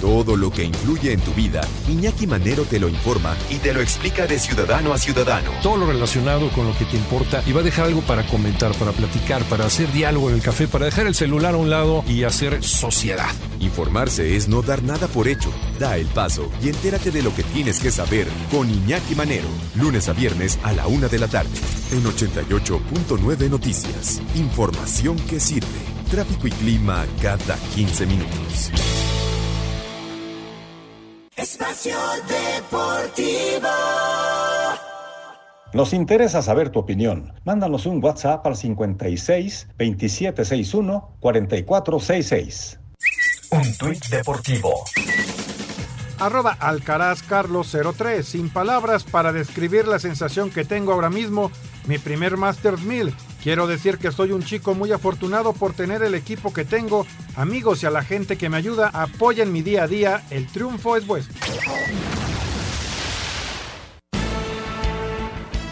Speaker 1: Todo lo que influye en tu vida, Iñaki Manero te lo informa y te lo explica de ciudadano a ciudadano.
Speaker 27: todo lo relacionado con lo que te importa y va a dejar algo para comentar, para platicar, para hacer diálogo en el café, para dejar el celular a un lado y hacer sociedad.
Speaker 1: Informarse es no dar nada por hecho. Da el paso y entérate de lo que tienes que saber con Iñaki Manero. Lunes a viernes a la una de la tarde. En 88.9 Noticias. Información que sirve. Tráfico y clima cada 15 minutos.
Speaker 18: Espacio Deportivo.
Speaker 19: Nos interesa saber tu opinión. Mándanos un WhatsApp al 56 2761 4466.
Speaker 20: Un tuit deportivo.
Speaker 2: Arroba Alcaraz Carlos 03. Sin palabras para describir la sensación que tengo ahora mismo. Mi primer Masters 1000. Quiero decir que soy un chico muy afortunado por tener el equipo que tengo, amigos y a la gente que me ayuda. Apoyen mi día a día. El triunfo es vuestro.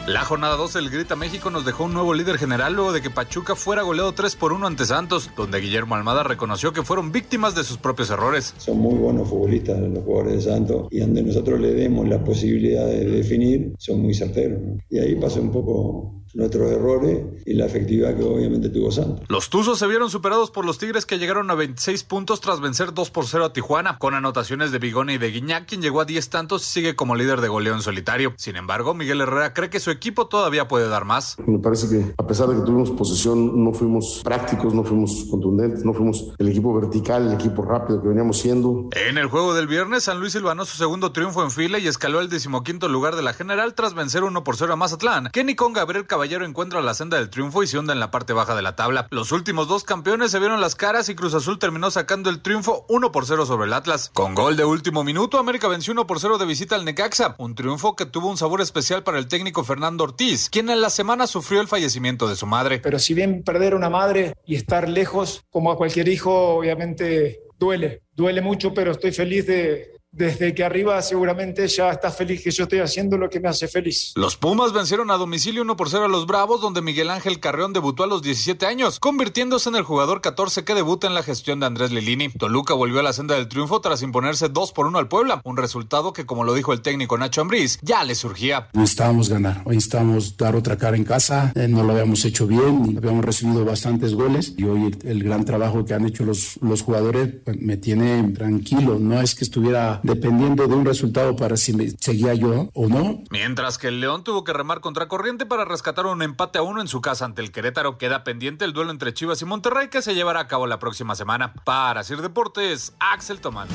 Speaker 28: La jornada 12 del Grita México nos dejó un nuevo líder general luego de que Pachuca fuera goleado 3 por 1 ante Santos, donde Guillermo Almada reconoció que fueron víctimas de sus propios errores.
Speaker 29: Son muy buenos futbolistas los jugadores de Santos y donde nosotros le demos la posibilidad de definir, son muy certeros. Y ahí pasó un poco nuestros errores y la efectividad que obviamente tuvo Santos.
Speaker 28: Los Tuzos se vieron superados por los Tigres que llegaron a 26 puntos tras vencer 2 por 0 a Tijuana, con anotaciones de Bigone y de Guiñac, quien llegó a 10 tantos y sigue como líder de goleo en solitario. Sin embargo, Miguel Herrera cree que su equipo todavía puede dar más.
Speaker 30: Me parece que a pesar de que tuvimos posesión, no fuimos prácticos, no fuimos contundentes, no fuimos el equipo vertical, el equipo rápido que veníamos siendo.
Speaker 28: En el juego del viernes, San Luis silvanó su segundo triunfo en fila y escaló al decimoquinto lugar de la general tras vencer 1 por 0 a Mazatlán. Kenny con Gabriel Caballero encuentra la senda del triunfo y se hunde en la parte baja de la tabla. Los últimos dos campeones se vieron las caras y Cruz Azul terminó sacando el triunfo 1 por 0 sobre el Atlas. Con gol de último minuto, América venció 1 por 0 de visita al Necaxa, un triunfo que tuvo un sabor especial para el técnico Fernando Ortiz, quien en la semana sufrió el fallecimiento de su madre.
Speaker 31: Pero si bien perder una madre y estar lejos, como a cualquier hijo, obviamente duele, duele mucho, pero estoy feliz de, desde que arriba seguramente ella está feliz que yo estoy haciendo lo que me hace feliz.
Speaker 28: Los Pumas vencieron a domicilio 1 por 0 a los Bravos, donde Miguel Ángel Carreón debutó a los 17 años, convirtiéndose en el jugador 14 que debuta en la gestión de Andrés Lilini. Toluca volvió a la senda del triunfo tras imponerse 2 por 1 al Puebla, un resultado que, como lo dijo el técnico Nacho Ambriz, ya le surgía.
Speaker 32: Necesitábamos ganar, hoy necesitábamos dar otra cara en casa, eh, no lo habíamos hecho bien, habíamos recibido bastantes goles y hoy el, el gran trabajo que han hecho los, los jugadores me tiene tranquilo, no es que estuviera dependiendo de un resultado para si me seguía yo o no.
Speaker 28: Mientras que el León tuvo que remar contra corriente para rescatar un empate a uno en su casa ante el Querétaro, queda pendiente el duelo entre Chivas y Monterrey que se llevará a cabo la próxima semana. Para Sir Deportes, Axel Tomán.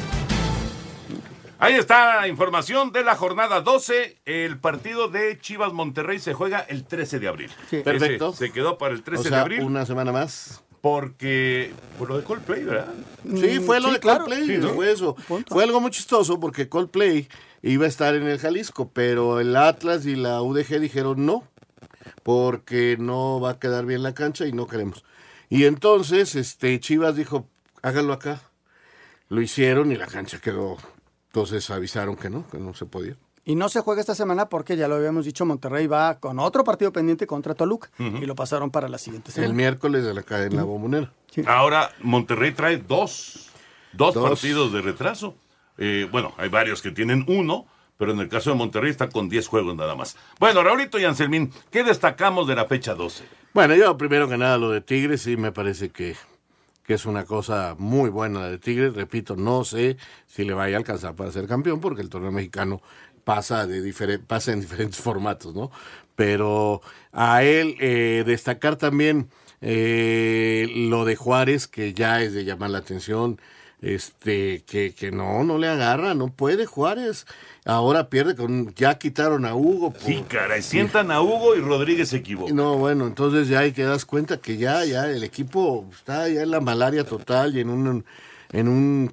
Speaker 8: Ahí está la información de la jornada 12. El partido de Chivas Monterrey se juega el 13 de abril.
Speaker 9: Perfecto.
Speaker 8: Ese se quedó para el 13
Speaker 9: O sea,
Speaker 8: de abril.
Speaker 9: una semana más.
Speaker 8: Porque, por lo de Coldplay, ¿verdad?
Speaker 9: Sí, fue lo
Speaker 8: Sí,
Speaker 9: de
Speaker 8: claro.
Speaker 9: Coldplay,
Speaker 8: Sí, ¿no?
Speaker 9: fue eso. Fue algo muy chistoso porque Coldplay iba a estar en el Jalisco, pero el Atlas y la UDG dijeron no, porque no va a quedar bien la cancha y no queremos. Y entonces, este, Chivas dijo, háganlo acá. Lo hicieron y la cancha quedó. Entonces avisaron que no, que no se podía.
Speaker 10: Y no se juega esta semana porque ya lo habíamos dicho, Monterrey va con otro partido pendiente contra Toluca y lo pasaron para la siguiente semana.
Speaker 9: El miércoles de la cadena Bombonera.
Speaker 8: Ahora Monterrey trae dos, dos,
Speaker 9: Dos.
Speaker 8: partidos de retraso. Eh, bueno, hay varios que tienen uno, pero en el caso de Monterrey está con 10 juegos nada más. Bueno, Raulito y Anselmín, ¿qué destacamos de la fecha 12?
Speaker 9: Bueno, yo primero que nada lo de Tigres sí me parece que, que es una cosa muy buena la de Tigres. Repito, no sé si le vaya a alcanzar para ser campeón porque el torneo mexicano pasa, de diferen- pasa en diferentes formatos, ¿no? Pero a él eh, destacar también eh, lo de Juárez, que ya es de llamar la atención, este, que, que no, no le agarra, no puede Juárez. Ahora pierde con, ya quitaron a Hugo. por-
Speaker 8: Sí, caray, sientan a Hugo y Rodríguez se equivoca.
Speaker 9: no, bueno, entonces ya ahí te das cuenta que ya, ya el equipo está ya en la malaria total y en un, en un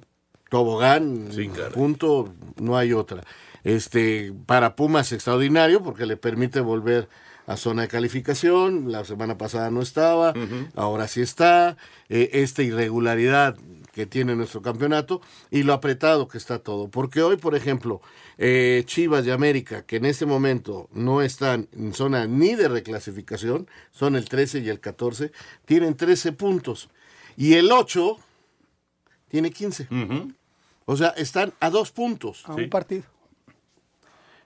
Speaker 9: tobogán, punto, no hay otra. Este, para Pumas extraordinario porque le permite volver a zona de calificación, la semana pasada no estaba, ahora sí está, eh, esta irregularidad que tiene nuestro campeonato y lo apretado que está todo. Porque hoy, por ejemplo, eh, Chivas de América, que en este momento no están en zona ni de reclasificación, son el 13 y el 14, tienen 13 puntos. Y el 8 tiene 15. O sea, están a dos puntos.
Speaker 10: A un partido.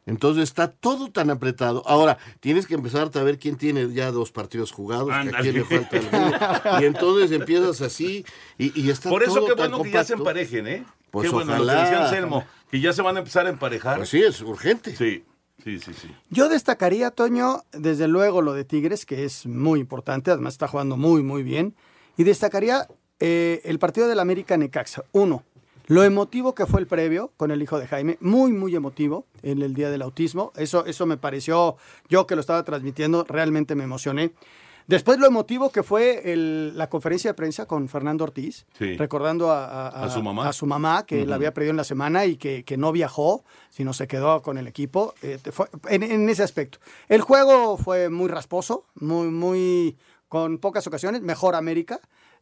Speaker 9: Entonces está todo tan apretado. Ahora, tienes que empezar a ver quién tiene ya dos partidos jugados, que a quién le falta alguno. Y entonces empiezas así y, y está
Speaker 8: Por eso
Speaker 9: todo
Speaker 8: qué bueno que ya se emparejen, ¿eh?
Speaker 9: Pues
Speaker 8: qué bueno, lo que decía Anselmo, que ya se van a empezar a emparejar.
Speaker 9: Pues sí, es urgente.
Speaker 8: Sí, sí, sí, sí.
Speaker 10: Yo destacaría, Toño, desde luego lo de Tigres, que es muy importante, además está jugando muy, muy bien. Y destacaría eh, el partido del América Necaxa. Uno, lo emotivo que fue el previo con el hijo de Jaime, muy, muy emotivo en el Día del Autismo. Eso, eso me pareció, yo que lo estaba transmitiendo, realmente me emocioné. Después lo emotivo que fue el- la conferencia de prensa con Fernando Ortiz,
Speaker 8: Sí.
Speaker 10: recordando a,
Speaker 8: A su mamá.
Speaker 10: a su mamá, que la había perdido en la semana y que, que no viajó, sino se quedó con el equipo. Eh, fue- en, en ese aspecto. El juego fue muy rasposo, muy, muy, con pocas ocasiones, mejor América.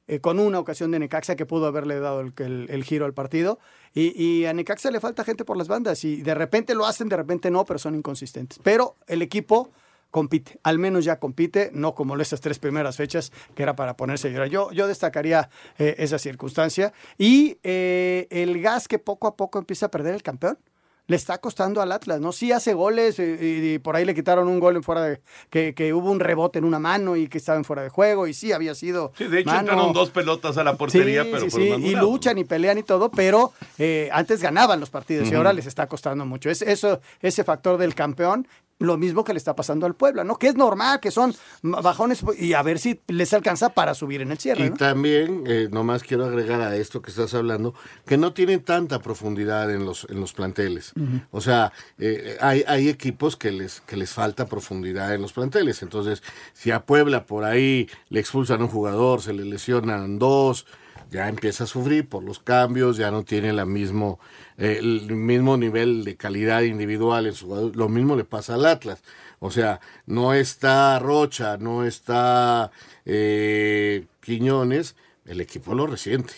Speaker 10: Eh, con una ocasión de Necaxa que pudo haberle dado el, el- giro al partido. Y, y a Necaxa le falta gente por las bandas y de repente lo hacen, de repente no, pero son inconsistentes. Pero el equipo compite, al menos ya compite, no como esas tres primeras fechas que era para ponerse a llorar. Yo, yo destacaría eh, esa circunstancia y eh, el gas que poco a poco empieza a perder el campeón le está costando al Atlas, ¿no? Sí hace goles y, y por ahí le quitaron un gol en fuera de. Que, que, hubo un rebote en una mano y que estaba en fuera de juego y sí había sido.
Speaker 8: Sí, de hecho mano. entraron dos pelotas a la portería,
Speaker 10: sí,
Speaker 8: pero
Speaker 10: sí, sí. Y luchan y pelean y todo, pero eh, antes ganaban los partidos uh -huh. y ahora les está costando mucho. Es, eso, ese factor del campeón lo mismo que le está pasando al Puebla, ¿no? Que es normal, que son bajones y a ver si les alcanza para subir en el cierre.
Speaker 9: Y
Speaker 10: ¿no?
Speaker 9: también, eh, nomás quiero agregar a esto que estás hablando, que no tienen tanta profundidad en los, en los planteles. Uh -huh. O sea, eh, hay, hay equipos que les, que les falta profundidad en los planteles. Entonces, si a Puebla por ahí le expulsan a un jugador, se le lesionan dos, ya empieza a sufrir por los cambios, ya no tiene la mismo, eh, el mismo nivel de calidad individual en su jugador. Lo mismo le pasa al Atlas. O sea, no está Rocha, no está eh, Quiñones, el equipo lo resiente.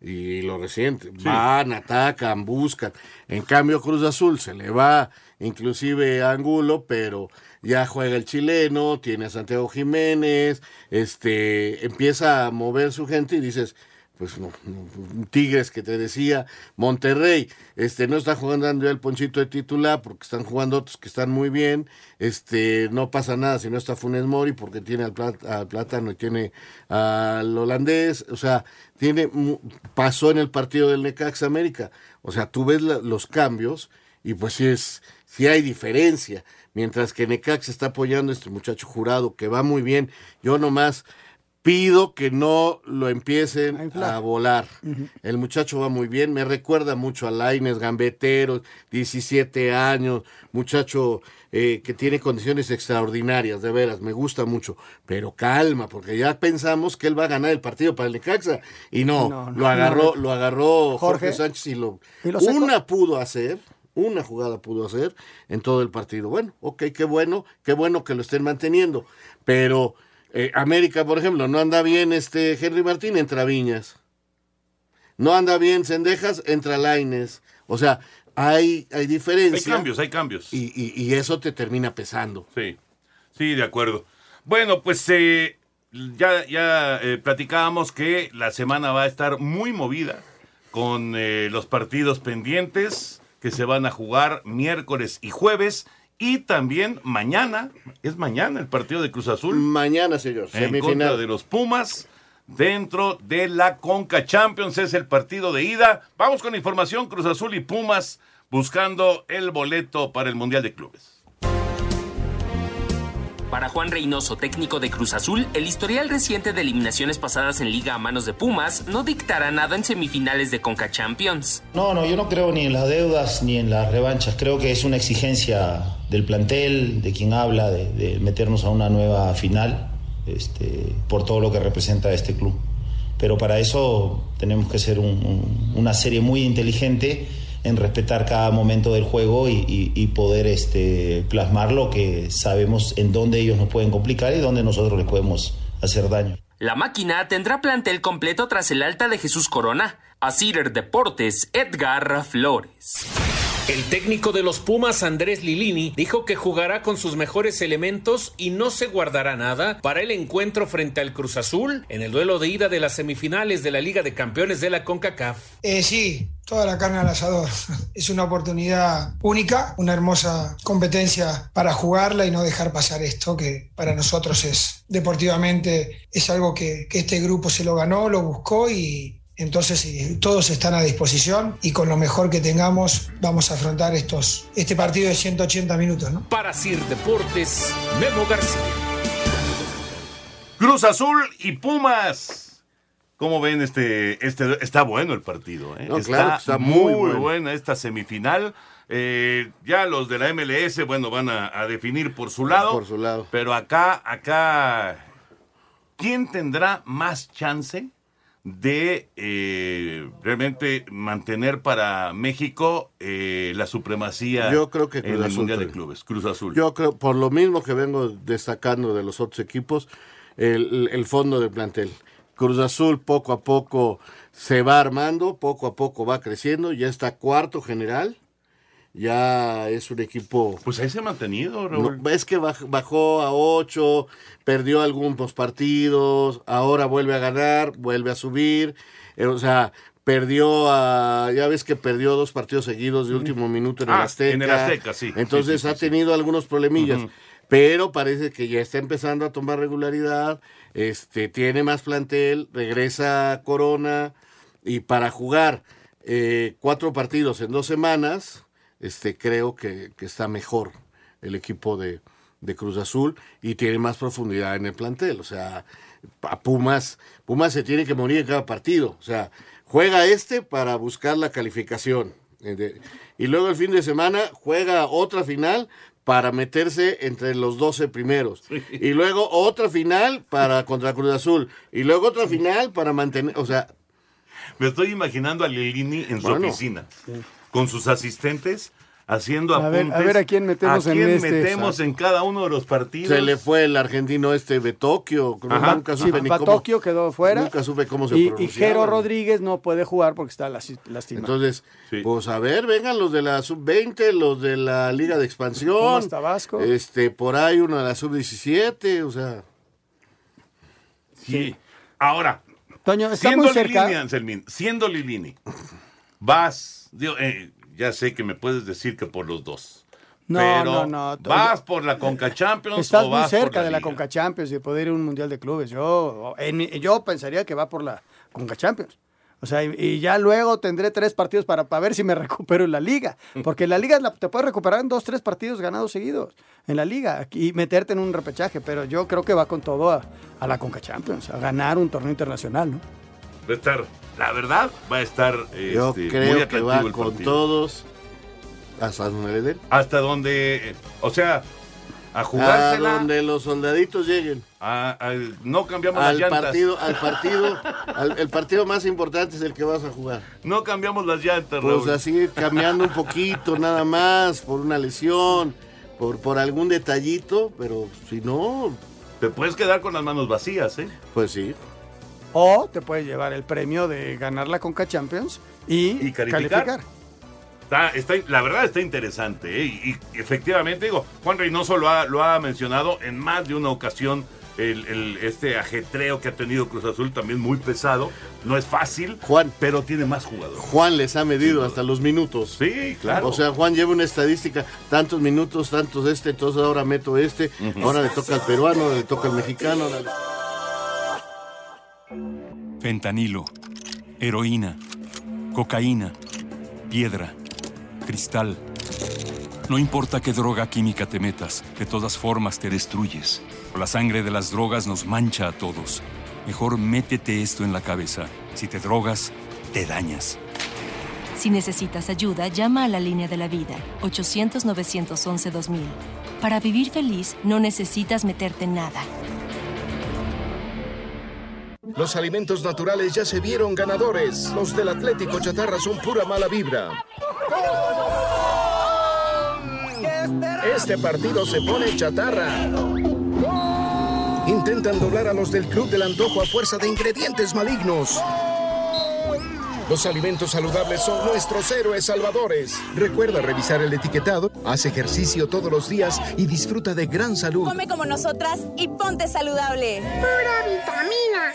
Speaker 9: Y lo resiente. Sí. Van, atacan, buscan. En cambio, Cruz Azul se le va inclusive a Angulo, pero ya juega el chileno, tiene a Santiago Jiménez, este, empieza a mover su gente y dices, pues no, Tigres que te decía, Monterrey, este no está jugando el Ponchito de titular porque están jugando otros que están muy bien, este no pasa nada si no está Funes Mori porque tiene al, Plat, al Plátano y tiene al holandés, o sea, tiene pasó en el partido del Necaxa América, o sea, tú ves los cambios y pues sí es sí hay diferencia, mientras que Necaxa está apoyando a este muchacho jurado que va muy bien, yo nomás pido que no lo empiecen a, a volar. Uh -huh. El muchacho va muy bien, me recuerda mucho a Laines, gambetero, 17 años, muchacho eh, que tiene condiciones extraordinarias, de veras, me gusta mucho. Pero calma, porque ya pensamos que él va a ganar el partido para el Necaxa. Y no, no, no lo agarró, no. lo agarró Jorge, Jorge Sánchez y lo, ¿Y lo una pudo hacer. Una jugada pudo hacer en todo el partido. Bueno, ok, qué bueno, qué bueno que lo estén manteniendo. Pero eh, América, por ejemplo, no anda bien este Henry Martín, entra Viñas. No anda bien Cendejas, entra Laines. O sea, hay, hay diferencia.
Speaker 8: Hay cambios, hay cambios.
Speaker 9: Y, y, y, eso te termina pesando.
Speaker 8: Sí, sí, de acuerdo. Bueno, pues eh, ya, ya eh, platicábamos que la semana va a estar muy movida con los partidos pendientes que se van a jugar miércoles y jueves y también mañana, es mañana el partido de Cruz Azul.
Speaker 9: Mañana, señor.
Speaker 8: En semifinal. contra de los Pumas. Dentro de la Conca Champions es el partido de ida. Vamos con información Cruz Azul y Pumas buscando el boleto para el Mundial de Clubes.
Speaker 21: Para Juan Reynoso, técnico de Cruz Azul, el historial reciente de eliminaciones pasadas en liga a manos de Pumas no dictará nada en semifinales de Conca Champions.
Speaker 33: No, no, yo no creo ni en las deudas ni en las revanchas. Creo que es una exigencia del plantel, de quien habla, de, meternos a una nueva final este, por todo lo que representa este club. Pero para eso tenemos que ser un, un, una serie muy inteligente en respetar cada momento del juego y, poder este, plasmar lo que sabemos en dónde ellos nos pueden complicar y dónde nosotros les podemos hacer daño.
Speaker 21: La máquina tendrá plantel completo tras el alta de Jesús Corona. Asir Deportes, Edgar Flores.
Speaker 22: El técnico de los Pumas, Andrés Lilini, dijo que jugará con sus mejores elementos y no se guardará nada para el encuentro frente al Cruz Azul en el duelo de ida de las semifinales de la Liga de Campeones de la CONCACAF.
Speaker 34: Eh, sí, toda la carne al asador. Es una oportunidad única, una hermosa competencia para jugarla y no dejar pasar esto, que para nosotros es deportivamente, es algo que, que este grupo se lo ganó, lo buscó y, entonces todos están a disposición y con lo mejor que tengamos vamos a afrontar estos, este partido de 180 minutos. ¿no?
Speaker 22: Para Sir Deportes, Memo García.
Speaker 8: Cruz Azul y Pumas. ¿Cómo ven este? este está bueno el partido. ¿eh?
Speaker 9: No,
Speaker 8: está,
Speaker 9: claro está, muy,
Speaker 8: muy
Speaker 9: bueno.
Speaker 8: buena esta semifinal. Eh, ya los de la MLS, bueno, van a, a, definir por su lado.
Speaker 9: Por su lado.
Speaker 8: Pero acá, acá, ¿quién tendrá más chance? De eh, realmente mantener para México eh, la supremacía
Speaker 9: Yo creo que
Speaker 8: en el Azul, Mundial de Clubes, Cruz Azul.
Speaker 9: Yo creo, por lo mismo que vengo destacando de los otros equipos, el, el fondo del plantel. Cruz Azul poco a poco se va armando, poco a poco va creciendo, ya está cuarto general ya es un equipo...
Speaker 8: Pues ahí se ha mantenido,
Speaker 9: No,
Speaker 8: Raúl.
Speaker 9: es que baj- bajó a 8, perdió algunos partidos, ahora vuelve a ganar, vuelve a subir, eh, o sea, perdió a, ya ves que perdió dos partidos seguidos de último minuto en el
Speaker 8: Ah,
Speaker 9: Azteca.
Speaker 8: en el Azteca, sí.
Speaker 9: Entonces
Speaker 8: Sí, sí, sí,
Speaker 9: ha tenido algunos problemillas, pero parece que ya está empezando a tomar regularidad, este, tiene más plantel, regresa Corona y para jugar eh, cuatro partidos en dos semanas, este, creo que, que está mejor el equipo de, de Cruz Azul y tiene más profundidad en el plantel. O sea, a Pumas, Pumas se tiene que morir en cada partido. O sea, juega este para buscar la calificación. Eh, Y luego el fin de semana juega otra final para meterse entre los 12 primeros. Y luego otra final para contra Cruz Azul. Y luego otra final para mantener, o sea,
Speaker 8: Me estoy imaginando a Lilini en su
Speaker 9: Bueno,
Speaker 8: oficina, con sus asistentes, haciendo
Speaker 10: A ver-
Speaker 8: apuntes.
Speaker 10: a ver a quién metemos
Speaker 8: a
Speaker 10: en
Speaker 8: quién
Speaker 10: este.
Speaker 8: metemos en cada uno de los partidos.
Speaker 9: se le fue el argentino este Betokio.
Speaker 8: Ajá.
Speaker 9: Nunca
Speaker 10: Sí,
Speaker 9: supe ni cómo.
Speaker 10: Batokio quedó fuera.
Speaker 9: Nunca supe cómo se
Speaker 10: y, y. Jero Rodríguez no puede jugar porque está lasti- lastimado.
Speaker 9: Entonces, pues a ver, vengan los de la sub-20, los de la Liga de Expansión.
Speaker 10: Pumas Tabasco.
Speaker 9: Este, por ahí uno de la sub-17, o sea.
Speaker 8: Sí. Ahora,
Speaker 10: Toño, está
Speaker 8: siendo
Speaker 10: muy cerca.
Speaker 8: Lilini, Anselmín, siendo Lilini, vas, digo, eh, ya sé que me puedes decir que por los dos.
Speaker 10: No,
Speaker 8: pero
Speaker 10: no, no.
Speaker 8: ¿Vas por la Conca Champions
Speaker 10: Estás
Speaker 8: o
Speaker 10: muy
Speaker 8: vas por
Speaker 10: cerca de la
Speaker 8: Liga?
Speaker 10: Conca Champions y de poder ir a un Mundial de Clubes. Yo, en mi- yo pensaría que va por la Conca Champions. O sea, y, y ya luego tendré tres partidos para, para ver si me recupero en la liga. Porque en la liga la- te puedes recuperar en dos, tres partidos ganados seguidos. En la liga. Y meterte en un repechaje. Pero yo creo que va con todo a, a la Conca Champions. A ganar un torneo internacional, ¿no?
Speaker 8: Va a estar, la verdad, va a estar
Speaker 9: Yo
Speaker 8: este, muy
Speaker 9: creo que
Speaker 8: atractivo
Speaker 9: va
Speaker 8: el
Speaker 9: con
Speaker 8: partido.
Speaker 9: todos hasta donde.
Speaker 8: Hasta donde, o sea, a
Speaker 9: A
Speaker 8: jugársela,
Speaker 9: donde los soldaditos lleguen.
Speaker 8: a- a- no cambiamos
Speaker 9: Al
Speaker 8: las llantas.
Speaker 9: partido, al partido, al- el partido más importante es el que vas a jugar.
Speaker 8: No cambiamos las llantas,
Speaker 9: Pues
Speaker 8: Raúl.
Speaker 9: así cambiando un poquito nada más, por una lesión, por, por algún detallito, pero si no,
Speaker 8: Te puedes quedar con las manos vacías, ¿eh?
Speaker 9: pues sí.
Speaker 10: O te puedes llevar el premio de ganar la Conca Champions y,
Speaker 8: Y calificar. Está, está, la verdad está interesante, ¿eh? y, y efectivamente, digo, Juan Reynoso lo ha, lo ha mencionado en más de una ocasión, el, el- este ajetreo que ha tenido Cruz Azul también muy pesado, no es fácil,
Speaker 9: Juan,
Speaker 8: pero tiene más jugadores.
Speaker 9: Juan les ha medido hasta los minutos.
Speaker 8: Sí, claro.
Speaker 9: O sea, Juan lleva una estadística, tantos minutos, tantos este, entonces ahora meto este, ahora le toca al peruano, ahora le toca al mexicano. ahora le-
Speaker 35: Fentanilo, heroína, cocaína, piedra, cristal. No importa qué droga química te metas, de todas formas te destruyes. La sangre de las drogas nos mancha a todos. Mejor métete esto en la cabeza. Si te drogas, te dañas.
Speaker 36: Si necesitas ayuda, llama a la línea de la vida, 800-911-2000. Para vivir feliz, no necesitas meterte en nada.
Speaker 37: Los alimentos naturales ya se vieron ganadores. Los del Atlético Chatarra son pura mala vibra. Este partido se pone chatarra. Intentan doblar a los del Club del Antojo a fuerza de ingredientes malignos. Los alimentos saludables son nuestros héroes salvadores. Recuerda revisar el etiquetado, haz ejercicio todos los días y disfruta de gran salud.
Speaker 38: Come como nosotras y ponte saludable. Pura vitamina.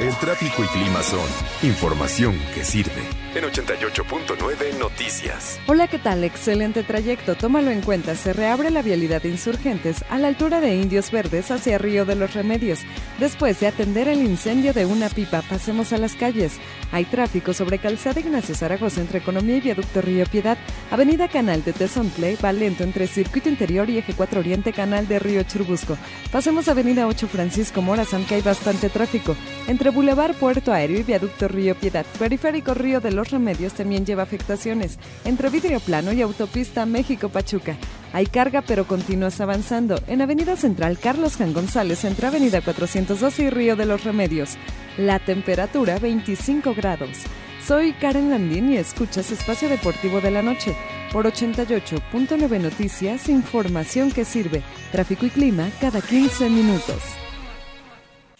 Speaker 1: El tráfico y clima son información que sirve. En 88.9 Noticias.
Speaker 17: Hola, ¿qué tal? Excelente trayecto. Tómalo en cuenta. Se reabre la vialidad de insurgentes a la altura de Indios Verdes hacia Río de los Remedios. Después de atender el incendio de una pipa, pasemos a las calles. Hay tráfico sobre Calzada Ignacio Zaragoza entre Economía y Viaducto Río Piedad, Avenida Canal de Tezontle, va lento entre Circuito Interior y Eje 4 Oriente Canal de Río Churubusco. Pasemos Avenida 8 Francisco Morazán, que hay bastante tráfico. Entre Boulevard Puerto Aéreo y Viaducto Río Piedad, Periférico Río de los Remedios también lleva afectaciones. Entre Vidrio Plano y Autopista México-Pachuca. Hay carga pero continúas avanzando. En Avenida Central Carlos Jan González entre Avenida 412 y Río de los Remedios. La temperatura 25 grados. Soy Karen Landín y escuchas Espacio Deportivo de la Noche. Por 88.9 Noticias, información que sirve. Tráfico y clima cada 15 minutos.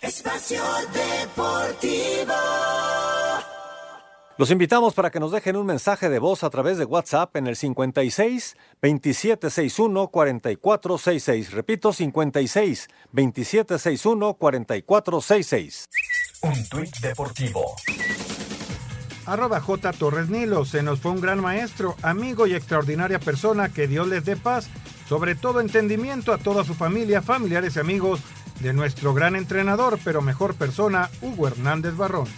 Speaker 18: Espacio Deportivo.
Speaker 39: Los invitamos para que nos dejen un mensaje de voz a través de WhatsApp en el 56 2761 4466. Repito, 56 2761 4466.
Speaker 1: Un tuit deportivo.
Speaker 2: Arroba J. Torres Nilo, se nos fue un gran maestro, amigo y extraordinaria persona, que Dios les dé paz, sobre todo entendimiento a toda su familia, familiares y amigos de nuestro gran entrenador, pero mejor persona, Hugo Hernández Barrón.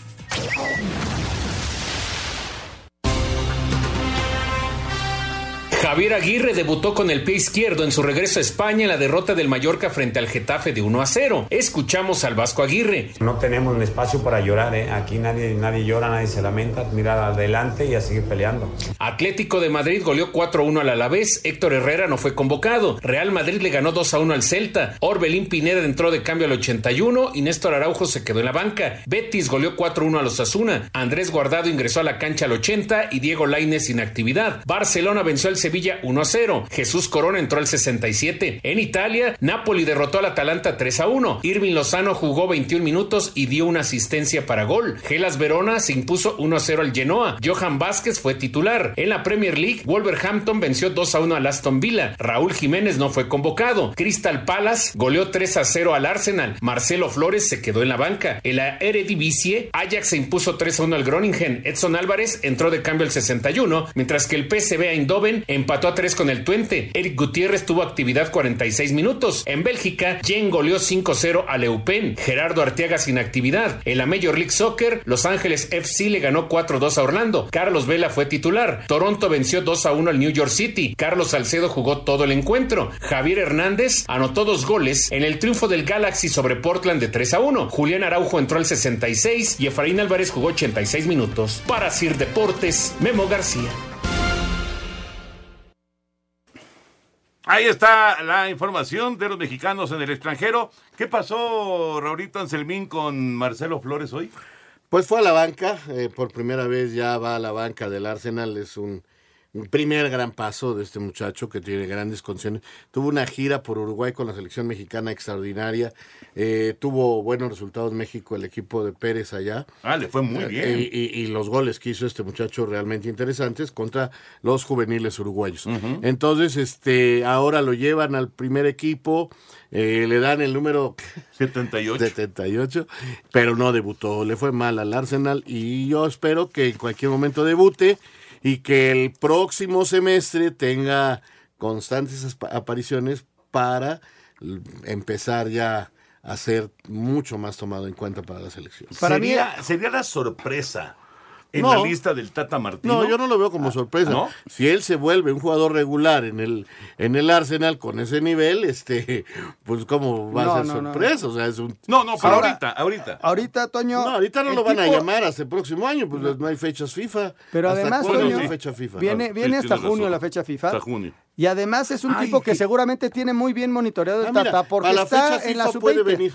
Speaker 22: Javier Aguirre debutó con el pie izquierdo en su regreso a España en la derrota del Mallorca frente al Getafe de 1 a 0. Escuchamos al Vasco Aguirre.
Speaker 40: No tenemos un espacio para llorar, ¿eh? aquí nadie, nadie llora, nadie se lamenta, mirar adelante y a seguir peleando.
Speaker 22: Atlético de Madrid goleó 4 a 1 al Alavés, Héctor Herrera no fue convocado. Real Madrid le ganó 2 a 1 al Celta. Orbelín Pineda entró de cambio al 81 y Néstor Araujo se quedó en la banca. Betis goleó 4 a 1 a los Asuna. Andrés Guardado ingresó a la cancha al 80 y Diego Lainez sin actividad. Barcelona venció al Sevilla 1 a 0. Jesús Corona entró al 67. En Italia, Napoli derrotó al Atalanta 3 a 1. Irving Lozano jugó 21 minutos y dio una asistencia para gol. Gelas Verona se impuso 1 a 0 al Genoa. Johan Vázquez fue titular. En la Premier League, Wolverhampton venció 2 a 1 al Aston Villa. Raúl Jiménez no fue convocado. Crystal Palace goleó 3 a 0 al Arsenal. Marcelo Flores se quedó en la banca. En la Eredivisie, Ajax se impuso 3 a 1 al Groningen. Edson Álvarez entró de cambio al 61, mientras que el PSV Eindhoven empató a 3 con el Twente. Eric Gutiérrez tuvo actividad 46 minutos. En Bélgica, Jen goleó 5-0 a Leupen. Gerardo Arteaga sin actividad. En la Major League Soccer, Los Ángeles FC le ganó 4-2 a Orlando. Carlos Vela fue titular. Toronto venció 2-1 al New York City. Carlos Salcedo jugó todo el encuentro. Javier Hernández anotó dos goles en el triunfo del Galaxy sobre Portland de 3-1. Julián Araujo entró al 66 y Efraín Álvarez jugó 86 minutos. Para Sir Deportes, Memo García.
Speaker 8: Ahí está la información de los mexicanos en el extranjero. ¿Qué pasó, Raurito Anselmín, con Marcelo Flores hoy?
Speaker 9: Pues fue a la banca, eh, por primera vez ya va a la banca del Arsenal, es un primer gran paso de este muchacho que tiene grandes condiciones. Tuvo una gira por Uruguay con la selección mexicana extraordinaria, eh, tuvo buenos resultados México, el equipo de Pérez allá.
Speaker 8: Ah, le fue muy
Speaker 9: Eh,
Speaker 8: bien.
Speaker 9: Y, y- y los goles que hizo este muchacho realmente interesantes contra los juveniles uruguayos. Entonces, este, ahora lo llevan al primer equipo, eh, le dan el número
Speaker 8: 78.
Speaker 9: 78, pero no debutó, le fue mal al Arsenal y yo espero que en cualquier momento debute y que el próximo semestre tenga constantes apariciones para empezar ya a ser mucho más tomado en cuenta para la selección.
Speaker 8: sería, sería la sorpresa en
Speaker 9: No.
Speaker 8: la lista del Tata Martino.
Speaker 9: No, yo no lo veo como sorpresa.
Speaker 8: ¿no?
Speaker 9: Si él se vuelve un jugador regular en el en el Arsenal con ese nivel, este, pues cómo va
Speaker 10: No,
Speaker 9: a ser
Speaker 10: no, no.
Speaker 9: sorpresa, o sea, es un
Speaker 8: No, no, pero
Speaker 10: Ahora-
Speaker 8: ahorita, ahorita.
Speaker 10: Ahorita, Toño.
Speaker 9: No, ahorita no lo van a llamar hasta el próximo año, pues no hay fechas FIFA.
Speaker 10: Pero
Speaker 9: ¿Hasta
Speaker 10: además, Toño,
Speaker 9: fecha FIFA?
Speaker 10: viene,
Speaker 9: Ah,
Speaker 10: viene
Speaker 9: sí,
Speaker 10: hasta junio
Speaker 9: razón.
Speaker 10: la fecha FIFA.
Speaker 8: Hasta junio.
Speaker 10: Y además es un
Speaker 8: Ay,
Speaker 10: tipo que seguramente tiene muy bien monitoreado el
Speaker 9: Ah, mira,
Speaker 10: Tata porque
Speaker 9: la
Speaker 10: está
Speaker 9: fecha
Speaker 10: en la
Speaker 9: FIFA puede
Speaker 10: sub-20.
Speaker 9: venir.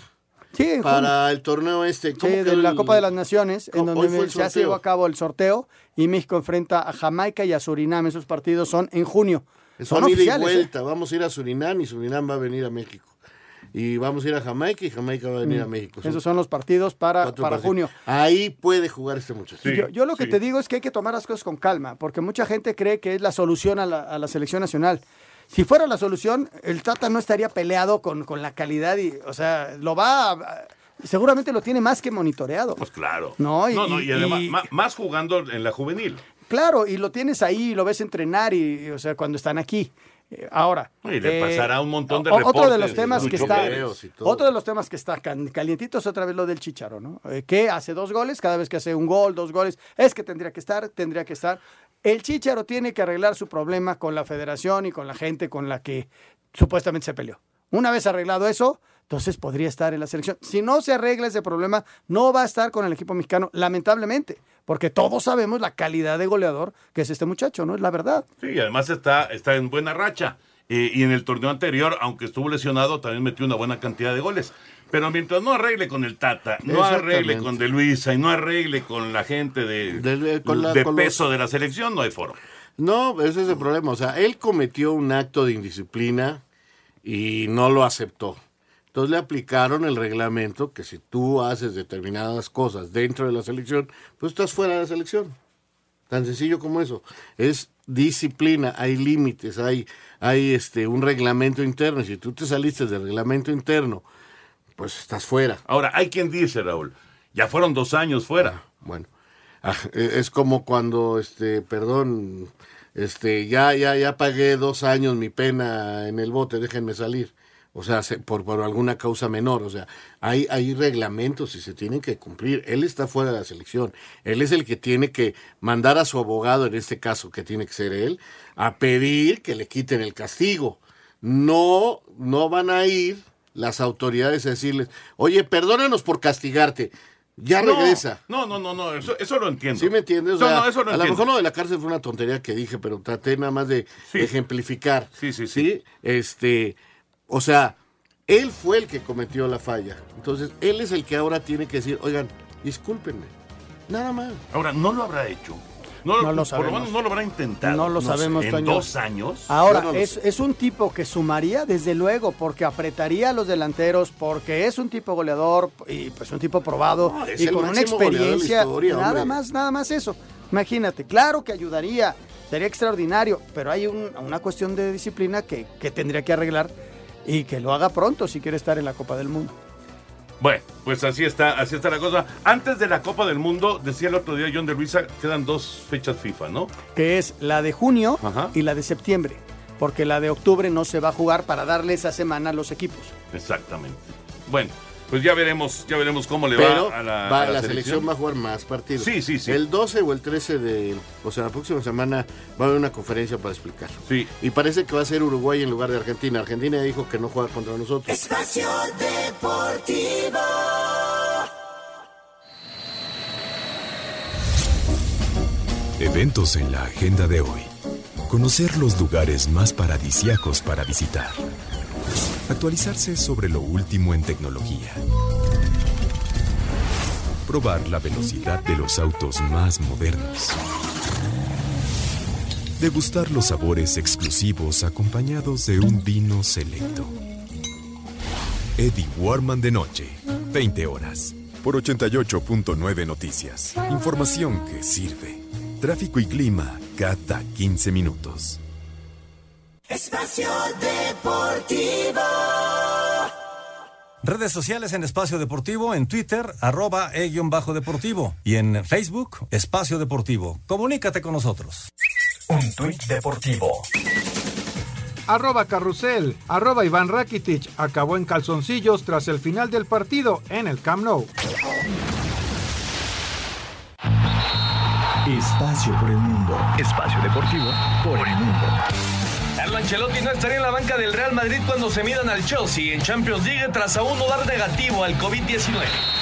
Speaker 10: Sí, en junio.
Speaker 9: Para el torneo este,
Speaker 10: Sí,
Speaker 9: ¿cómo
Speaker 10: de la Copa de las Naciones, en donde se ha llevado a cabo el sorteo y México enfrenta a Jamaica y a Surinam. Esos partidos son en junio. Son
Speaker 9: Son ida y
Speaker 10: oficiales. ¿eh?
Speaker 9: vuelta. Vamos a ir a Surinam y Surinam va a venir a México. Y vamos a ir a Jamaica y Jamaica va a venir a México.
Speaker 10: Mm. Esos son los partidos para, para
Speaker 9: partidos.
Speaker 10: junio.
Speaker 9: Ahí puede jugar este muchacho.
Speaker 10: yo, yo lo que te digo es que hay que tomar las cosas con calma, porque mucha gente cree que es la solución a la, a la selección nacional. Si fuera la solución, el Tata no estaría peleado con, con la calidad y, o sea, lo va a- seguramente lo tiene más que monitoreado.
Speaker 8: Pues claro.
Speaker 10: No, y-
Speaker 8: no, no, y
Speaker 10: y-
Speaker 8: además,
Speaker 10: y-
Speaker 8: más jugando en la juvenil.
Speaker 10: Claro, y lo tienes ahí, lo ves entrenar y, o sea, cuando están aquí. Eh, Ahora.
Speaker 8: Y le
Speaker 10: eh,
Speaker 8: pasará un montón de
Speaker 10: o- Otro de
Speaker 8: reportes
Speaker 10: los temas que está. Otro de los temas que está calientito es otra vez lo del Chicharo, ¿no? Eh, que hace dos goles, cada vez que hace un gol, dos goles, es que tendría que estar, tendría que estar. El Chicharo tiene que arreglar su problema con la federación y con la gente con la que supuestamente se peleó. Una vez arreglado eso, entonces podría estar en la selección. Si no se arregla ese problema, no va a estar con el equipo mexicano, lamentablemente, porque todos sabemos la calidad de goleador que es este muchacho, ¿no? Es la verdad.
Speaker 8: Sí, y además está, está en buena racha. Eh, y en el torneo anterior, aunque estuvo lesionado, también metió una buena cantidad de goles. Pero mientras no arregle con el Tata, no arregle con De Luisa y no arregle con la gente de,
Speaker 9: De- con la-
Speaker 8: de
Speaker 9: con los-
Speaker 8: peso de la selección, no hay foro.
Speaker 9: No, ese es el problema. O sea, él cometió un acto de indisciplina y no lo aceptó. Entonces le aplicaron el reglamento que si tú haces determinadas cosas dentro de la selección, pues estás fuera de la selección. Tan sencillo como eso. Es disciplina, hay límites, hay, hay este, un reglamento interno. Si tú te saliste del reglamento interno, pues estás fuera.
Speaker 8: Ahora, hay quien dice, Raúl, ya fueron dos años fuera.
Speaker 9: Bueno, ah, e- es como cuando, este, perdón, este, ya, ya, ya pagué dos años mi pena en el bote, déjenme salir. O sea, se- por, por alguna causa menor. O sea, hay, hay reglamentos y se tienen que cumplir. Él está fuera de la selección. Él es el que tiene que mandar a su abogado, en este caso, que tiene que ser él, a pedir que le quiten el castigo. No, no van a ir las autoridades a decirles, oye, perdónanos por castigarte. Ya
Speaker 8: No,
Speaker 9: regresa.
Speaker 8: No, no, no, no, eso, eso lo entiendo.
Speaker 9: ¿Sí me entiendes? O
Speaker 8: No,
Speaker 9: sea,
Speaker 8: no, eso lo
Speaker 9: a lo mejor lo de la cárcel fue una tontería que dije, pero traté nada más de, de ejemplificar.
Speaker 8: Sí, sí, sí.
Speaker 9: Este, o sea, él fue el que cometió la falla. Entonces, él es el que ahora tiene que decir, oigan, discúlpenme. Nada más.
Speaker 8: Ahora, ¿no lo habrá hecho? No,
Speaker 10: No lo
Speaker 8: por lo
Speaker 10: sabemos.
Speaker 8: menos no lo habrá intentado.
Speaker 10: No lo
Speaker 8: sé,
Speaker 10: sabemos,
Speaker 8: En
Speaker 10: Toño.
Speaker 8: dos años.
Speaker 10: Ahora,
Speaker 8: no
Speaker 10: es, es un tipo que sumaría, desde luego, porque apretaría a los delanteros, porque es un tipo goleador y pues un tipo probado
Speaker 9: No,
Speaker 10: y con una experiencia.
Speaker 9: historia,
Speaker 10: nada
Speaker 9: hombre.
Speaker 10: más, nada más eso. Imagínate, claro que ayudaría, sería extraordinario, pero hay un- una cuestión de disciplina que, que tendría que arreglar y que lo haga pronto si quiere estar en la Copa del Mundo.
Speaker 8: Bueno, pues así está, así está la cosa. Antes de la Copa del Mundo, decía el otro día John de Luisa, quedan dos fechas FIFA, ¿no?
Speaker 10: que es la de junio
Speaker 8: Ajá.
Speaker 10: y la de septiembre, porque la de octubre no se va a jugar para darle esa semana a los equipos.
Speaker 8: Exactamente. Bueno, pues ya veremos, ya veremos cómo le
Speaker 9: Pero
Speaker 8: va a la,
Speaker 9: va-
Speaker 8: a la
Speaker 9: la selección va a jugar más partidos.
Speaker 8: Sí, sí, sí.
Speaker 9: El 12 o el 13 de, o sea, la próxima semana va a haber una conferencia para explicar.
Speaker 8: Sí.
Speaker 9: Y parece que va a ser Uruguay en lugar de Argentina. Argentina ya dijo que no juega contra nosotros.
Speaker 18: Espacio Deportivo.
Speaker 1: Eventos en la agenda de hoy. Conocer los lugares más paradisiacos para visitar. Actualizarse sobre lo último en tecnología. Probar la velocidad de los autos más modernos. Degustar los sabores exclusivos acompañados de un vino selecto. Eddie Warman de noche, 20 horas. Por 88.9 Noticias. Información que sirve. Tráfico y clima cada 15 minutos.
Speaker 18: Espacio Deportivo.
Speaker 39: Redes sociales en Espacio Deportivo, en Twitter, arroba e-bajo deportivo y en Facebook, Espacio Deportivo. Comunícate con nosotros.
Speaker 41: Un tuit deportivo.
Speaker 2: Arroba Carrusel, arroba Iván Rakitic acabó en calzoncillos tras el final del partido en el Camp Nou.
Speaker 41: Espacio por el mundo. Espacio deportivo por el mundo.
Speaker 42: Ancelotti no estaría en la banca del Real Madrid cuando se midan al Chelsea en Champions League tras aún no dar negativo al COVID-19.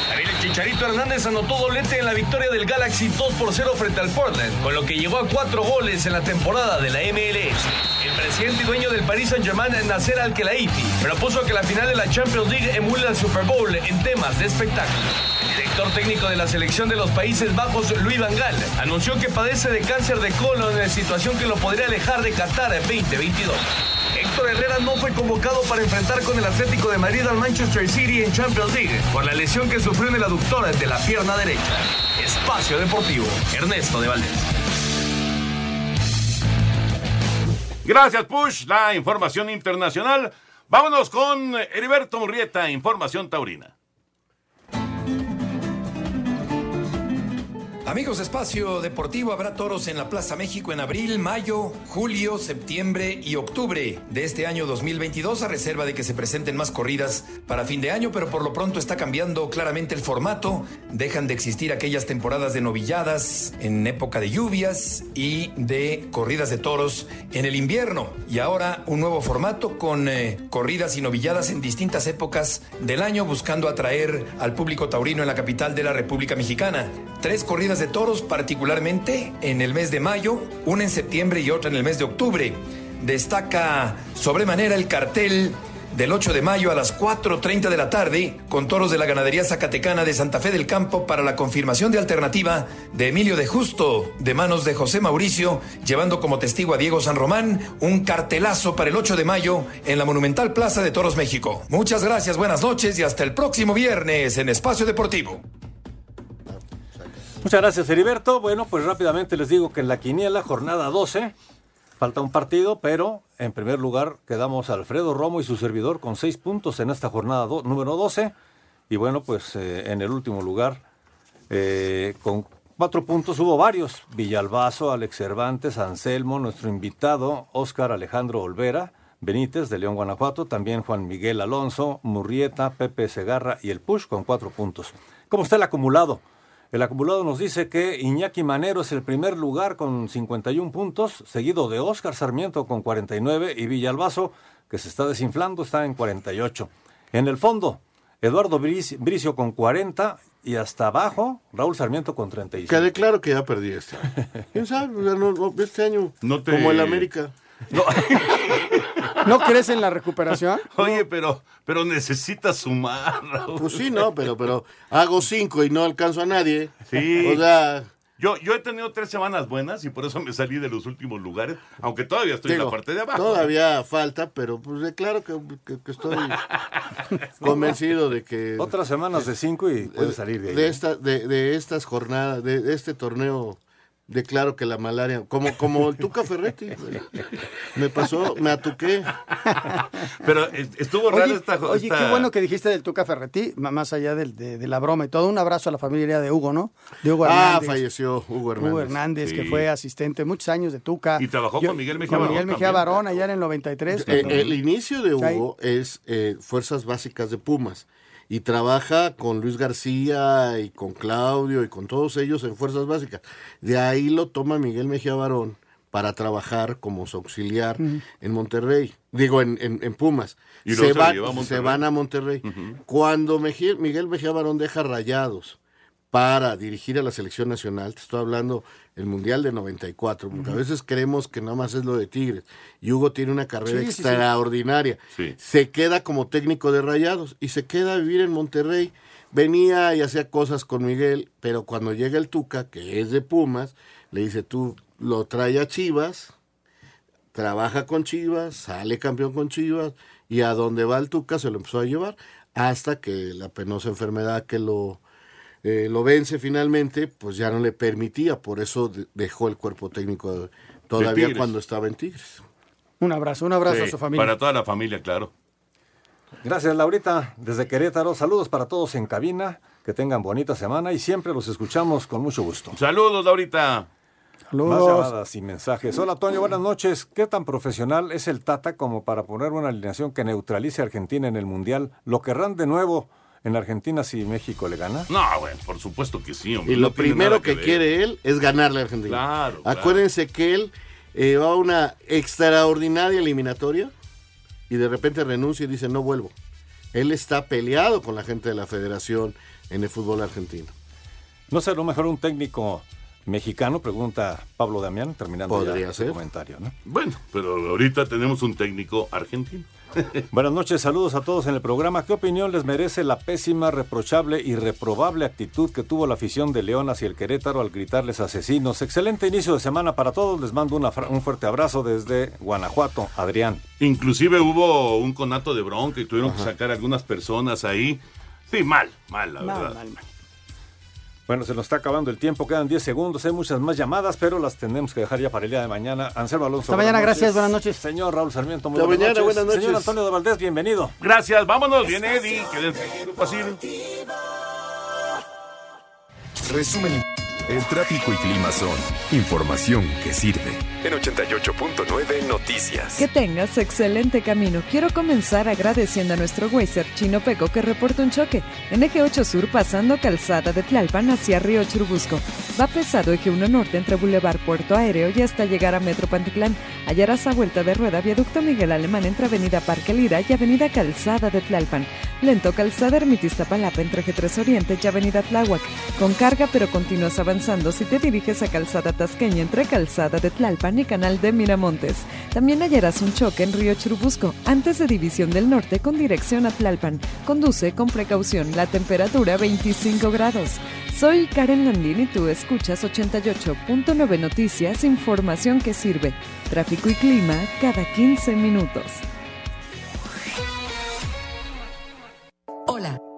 Speaker 42: Javier el Chicharito Hernández anotó doblete en la victoria del Galaxy 2 por 0 frente al Portland, con lo que llegó a cuatro goles en la temporada de la MLS. El presidente y dueño del Paris Saint-Germain, Nasser Al-Khelaifi, propuso que la final de la Champions League emule al Super Bowl en temas de espectáculo. Director técnico de la selección de los Países Bajos, Luis Van Gaal, anunció que padece de cáncer de colon, situación que lo podría alejar de Qatar 2022. Héctor Herrera no fue convocado para enfrentar con el Atlético de Madrid al Manchester City en Champions League por la lesión que sufrió en el aductor de la pierna derecha. Espacio Deportivo, Ernesto de Valdés.
Speaker 8: Gracias, Push. La información internacional. Vámonos con Heriberto Murrieta, información taurina.
Speaker 43: Amigos Espacio Deportivo, habrá toros en la Plaza México en abril, mayo, julio, septiembre y octubre de este año 2022, a reserva de que se presenten más corridas para fin de año, pero por lo pronto está cambiando claramente el formato. Dejan de existir aquellas temporadas de novilladas en época de lluvias y de corridas de toros en el invierno. Y ahora un nuevo formato con eh, corridas y novilladas en distintas épocas del año, buscando atraer al público taurino en la capital de la República Mexicana. Tres corridas de toros, particularmente en el mes de mayo, una en septiembre y otra en el mes de octubre. Destaca sobremanera el cartel del 8 de mayo a las 4.30 de la tarde con toros de la ganadería zacatecana de Santa Fe del Campo para la confirmación de alternativa de Emilio de Justo de manos de José Mauricio, llevando como testigo a Diego San Román un cartelazo para el 8 de mayo en la Monumental Plaza de Toros México. Muchas gracias, buenas noches y hasta el próximo viernes en Espacio Deportivo.
Speaker 39: Muchas gracias, Heriberto. Bueno, pues rápidamente les digo que en la quiniela, jornada 12, falta un partido, pero en primer lugar quedamos Alfredo Romo y su servidor con seis puntos en esta jornada número 12. Y bueno, pues eh, en el último lugar, eh, con cuatro puntos hubo varios. Villalbazo, Alex Cervantes, Anselmo, nuestro invitado, Óscar Alejandro Olvera, Benítez de León, Guanajuato, también Juan Miguel Alonso, Murrieta, Pepe Segarra y el Push con cuatro puntos. ¿Cómo está el acumulado? El acumulado nos dice que Iñaki Manero es el primer lugar con 51 puntos, seguido de Óscar Sarmiento con 49 y Villalbazo, que se está desinflando, está en 48. En el fondo, Eduardo Bric- Bricio con 40 y hasta abajo, Raúl Sarmiento con 35.
Speaker 9: Quedé claro que ya perdí este año. ¿Quién sabe? O sea, no- no, este año,
Speaker 8: No te-
Speaker 9: como el América.
Speaker 10: ¿No crees en la recuperación?
Speaker 8: Oye, pero, pero necesitas sumar, Raúl.
Speaker 9: Pues sí, no, pero, pero hago cinco y no alcanzo a nadie.
Speaker 8: Sí.
Speaker 9: O sea,
Speaker 8: Yo, yo he tenido tres semanas buenas y por eso me salí de los últimos lugares, aunque todavía estoy en la parte de abajo.
Speaker 9: todavía falta, pero pues de claro que, que- que estoy convencido de que
Speaker 39: Otras semanas de 5 y puedes salir de ahí.
Speaker 9: de
Speaker 39: ¿eh?
Speaker 9: esta, de, de estas jornadas, de, de este torneo, declaro que la malaria, como, como el Tuca Ferretti, me pasó, me atuqué.
Speaker 8: Pero es- estuvo rara
Speaker 10: Oye,
Speaker 8: esta,
Speaker 10: oye,
Speaker 8: esta-
Speaker 10: qué bueno que dijiste del Tuca Ferretti, más allá del- de, de la broma y todo. Un abrazo a la familia de Hugo, ¿no? De Hugo
Speaker 9: Ah,
Speaker 10: Hernández.
Speaker 9: falleció Hugo Hernández.
Speaker 10: Hugo Hernández, que fue asistente muchos años de Tuca.
Speaker 8: Y trabajó con Miguel Mejía
Speaker 10: con
Speaker 8: Barón
Speaker 10: Miguel Mejía. Barón allá en el 93.
Speaker 9: Eh, el inicio de Hugo es eh, Fuerzas Básicas de Pumas y trabaja con Luis García y con Claudio y con todos ellos en Fuerzas Básicas. De ahí lo toma Miguel Mejía Barón para trabajar como su auxiliar en Monterrey, digo en, en- en Pumas.
Speaker 8: Y
Speaker 9: se,
Speaker 8: se
Speaker 9: van,
Speaker 8: a
Speaker 9: se
Speaker 8: Monterrey.
Speaker 9: van a Monterrey. Cuando Mejía- Miguel Mejía Barón deja Rayados para dirigir a la selección nacional, te estoy hablando el Mundial de 94, porque a veces creemos que nada más es lo de Tigres. Y Hugo tiene una carrera
Speaker 8: Sí, sí, sí.
Speaker 9: extraordinaria.
Speaker 8: Sí.
Speaker 9: Se queda como técnico de Rayados y se queda a vivir en Monterrey. Venía y hacía cosas con Miguel, pero cuando llega el Tuca, que es de Pumas, le dice, tú lo trae a Chivas, trabaja con Chivas, sale campeón con Chivas, y a donde va el Tuca se lo empezó a llevar, hasta que la penosa enfermedad que lo, eh, lo vence finalmente, pues ya no le permitía, por eso de- dejó el cuerpo técnico todavía cuando estaba en Tigres.
Speaker 10: Un abrazo, un abrazo
Speaker 8: Sí,
Speaker 10: a su familia.
Speaker 8: Para toda la familia, claro.
Speaker 39: Gracias, Laurita. Desde Querétaro, saludos para todos en cabina. Que tengan bonita semana y siempre los escuchamos con mucho gusto.
Speaker 8: Saludos, Laurita.
Speaker 39: Más llamadas y mensajes. Hola, Toño, buenas noches. ¿Qué tan profesional es el Tata como para poner una alineación que neutralice a Argentina en el Mundial? ¿Lo querrán de nuevo en Argentina si México le gana?
Speaker 8: No, bueno, por supuesto que sí, hombre.
Speaker 9: Y lo primero que, quiere él es ganarle a Argentina.
Speaker 8: Claro, claro.
Speaker 9: Acuérdense que él eh, va a una extraordinaria eliminatoria y de repente renuncia y dice no vuelvo. Él está peleado con la gente de la federación en el fútbol argentino.
Speaker 39: ¿No será mejor un técnico mexicano? Pregunta Pablo Damián, terminando
Speaker 9: Podría
Speaker 39: ya este
Speaker 9: ser.
Speaker 39: comentario. ¿no?
Speaker 8: Bueno, pero ahorita tenemos un técnico argentino.
Speaker 39: Buenas noches, saludos a todos en el programa. ¿Qué opinión les merece la pésima, reprochable y reprobable actitud que tuvo la afición de León hacia el Querétaro al gritarles asesinos? Excelente inicio de semana para todos. Les mando una un fuerte abrazo desde Guanajuato, Adrián.
Speaker 8: Inclusive hubo un conato de bronca y tuvieron que sacar algunas personas ahí. Sí, mal, mal, la verdad.
Speaker 39: Bueno, se nos está acabando el tiempo, quedan 10 segundos, hay muchas más llamadas, pero las tenemos que dejar ya para el día de mañana. Anselmo Alonso.
Speaker 10: Hasta mañana, gracias, buenas noches.
Speaker 39: Señor Raúl Sarmiento, muy
Speaker 9: Hasta
Speaker 39: buenas,
Speaker 9: mañana,
Speaker 39: noches.
Speaker 9: buenas noches.
Speaker 39: Señor Antonio de Valdés, bienvenido.
Speaker 8: Gracias, vámonos, viene Eddie. Grupo Asir.
Speaker 1: Resumen. El tráfico y clima son información que sirve. En 88.9 Noticias.
Speaker 17: Que tengas excelente camino. Quiero comenzar agradeciendo a nuestro Weiser Chino Peco que reporta un choque en eje 8 Sur pasando calzada de Tlalpan hacia Río Churubusco. Va pesado eje 1 Norte entre Boulevard Puerto Aéreo y hasta llegar a Metro Pantitlán. Hallarás a vuelta de rueda Viaducto Miguel Alemán entre Avenida Parque Lira y Avenida Calzada de Tlalpan. Lento calzada Ermitista Palapa entre eje 3 Oriente y Avenida Tláhuac. Con carga pero continúas avanzando si te diriges a Calzada Tasqueña entre Calzada de Tlalpan y Canal de Miramontes. También hallarás un choque en Río Churubusco, antes de División del Norte con dirección a Tlalpan. Conduce con precaución, la temperatura 25 grados. Soy Karen Landín y tú escuchas 88.9 Noticias, información que sirve. Tráfico y clima cada 15 minutos.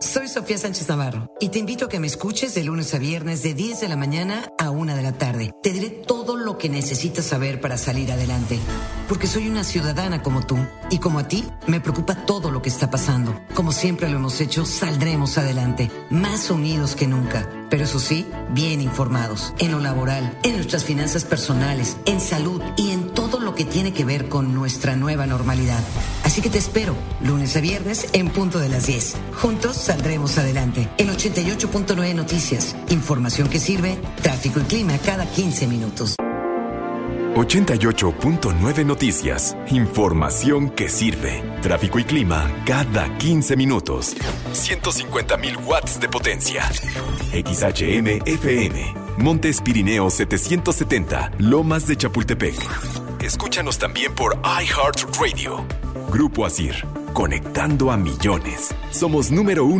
Speaker 44: Soy Sofía Sánchez Navarro y te invito a que me escuches de lunes a viernes de 10 de la mañana a 1 de la tarde. Te diré todo lo que necesitas saber para salir adelante, porque soy una ciudadana como tú y como a ti me preocupa todo lo que está pasando. Como siempre lo hemos hecho, saldremos adelante, más unidos que nunca, pero eso sí, bien informados, en lo laboral, en nuestras finanzas personales, en salud y en todo lo que tiene que ver con nuestra nueva normalidad. Así que te espero, lunes a viernes en punto de las 10. Juntos saldremos adelante. En 88.9 Noticias. Información que sirve, tráfico y clima cada 15 minutos.
Speaker 1: 88.9 Noticias. Información que sirve. Tráfico y clima cada 15 minutos. 150.000 watts de potencia. XHM FM. Montes Pirineos 770. Lomas de Chapultepec. Escúchanos también por iHeartRadio. Grupo Asir. Conectando a millones. Somos número uno.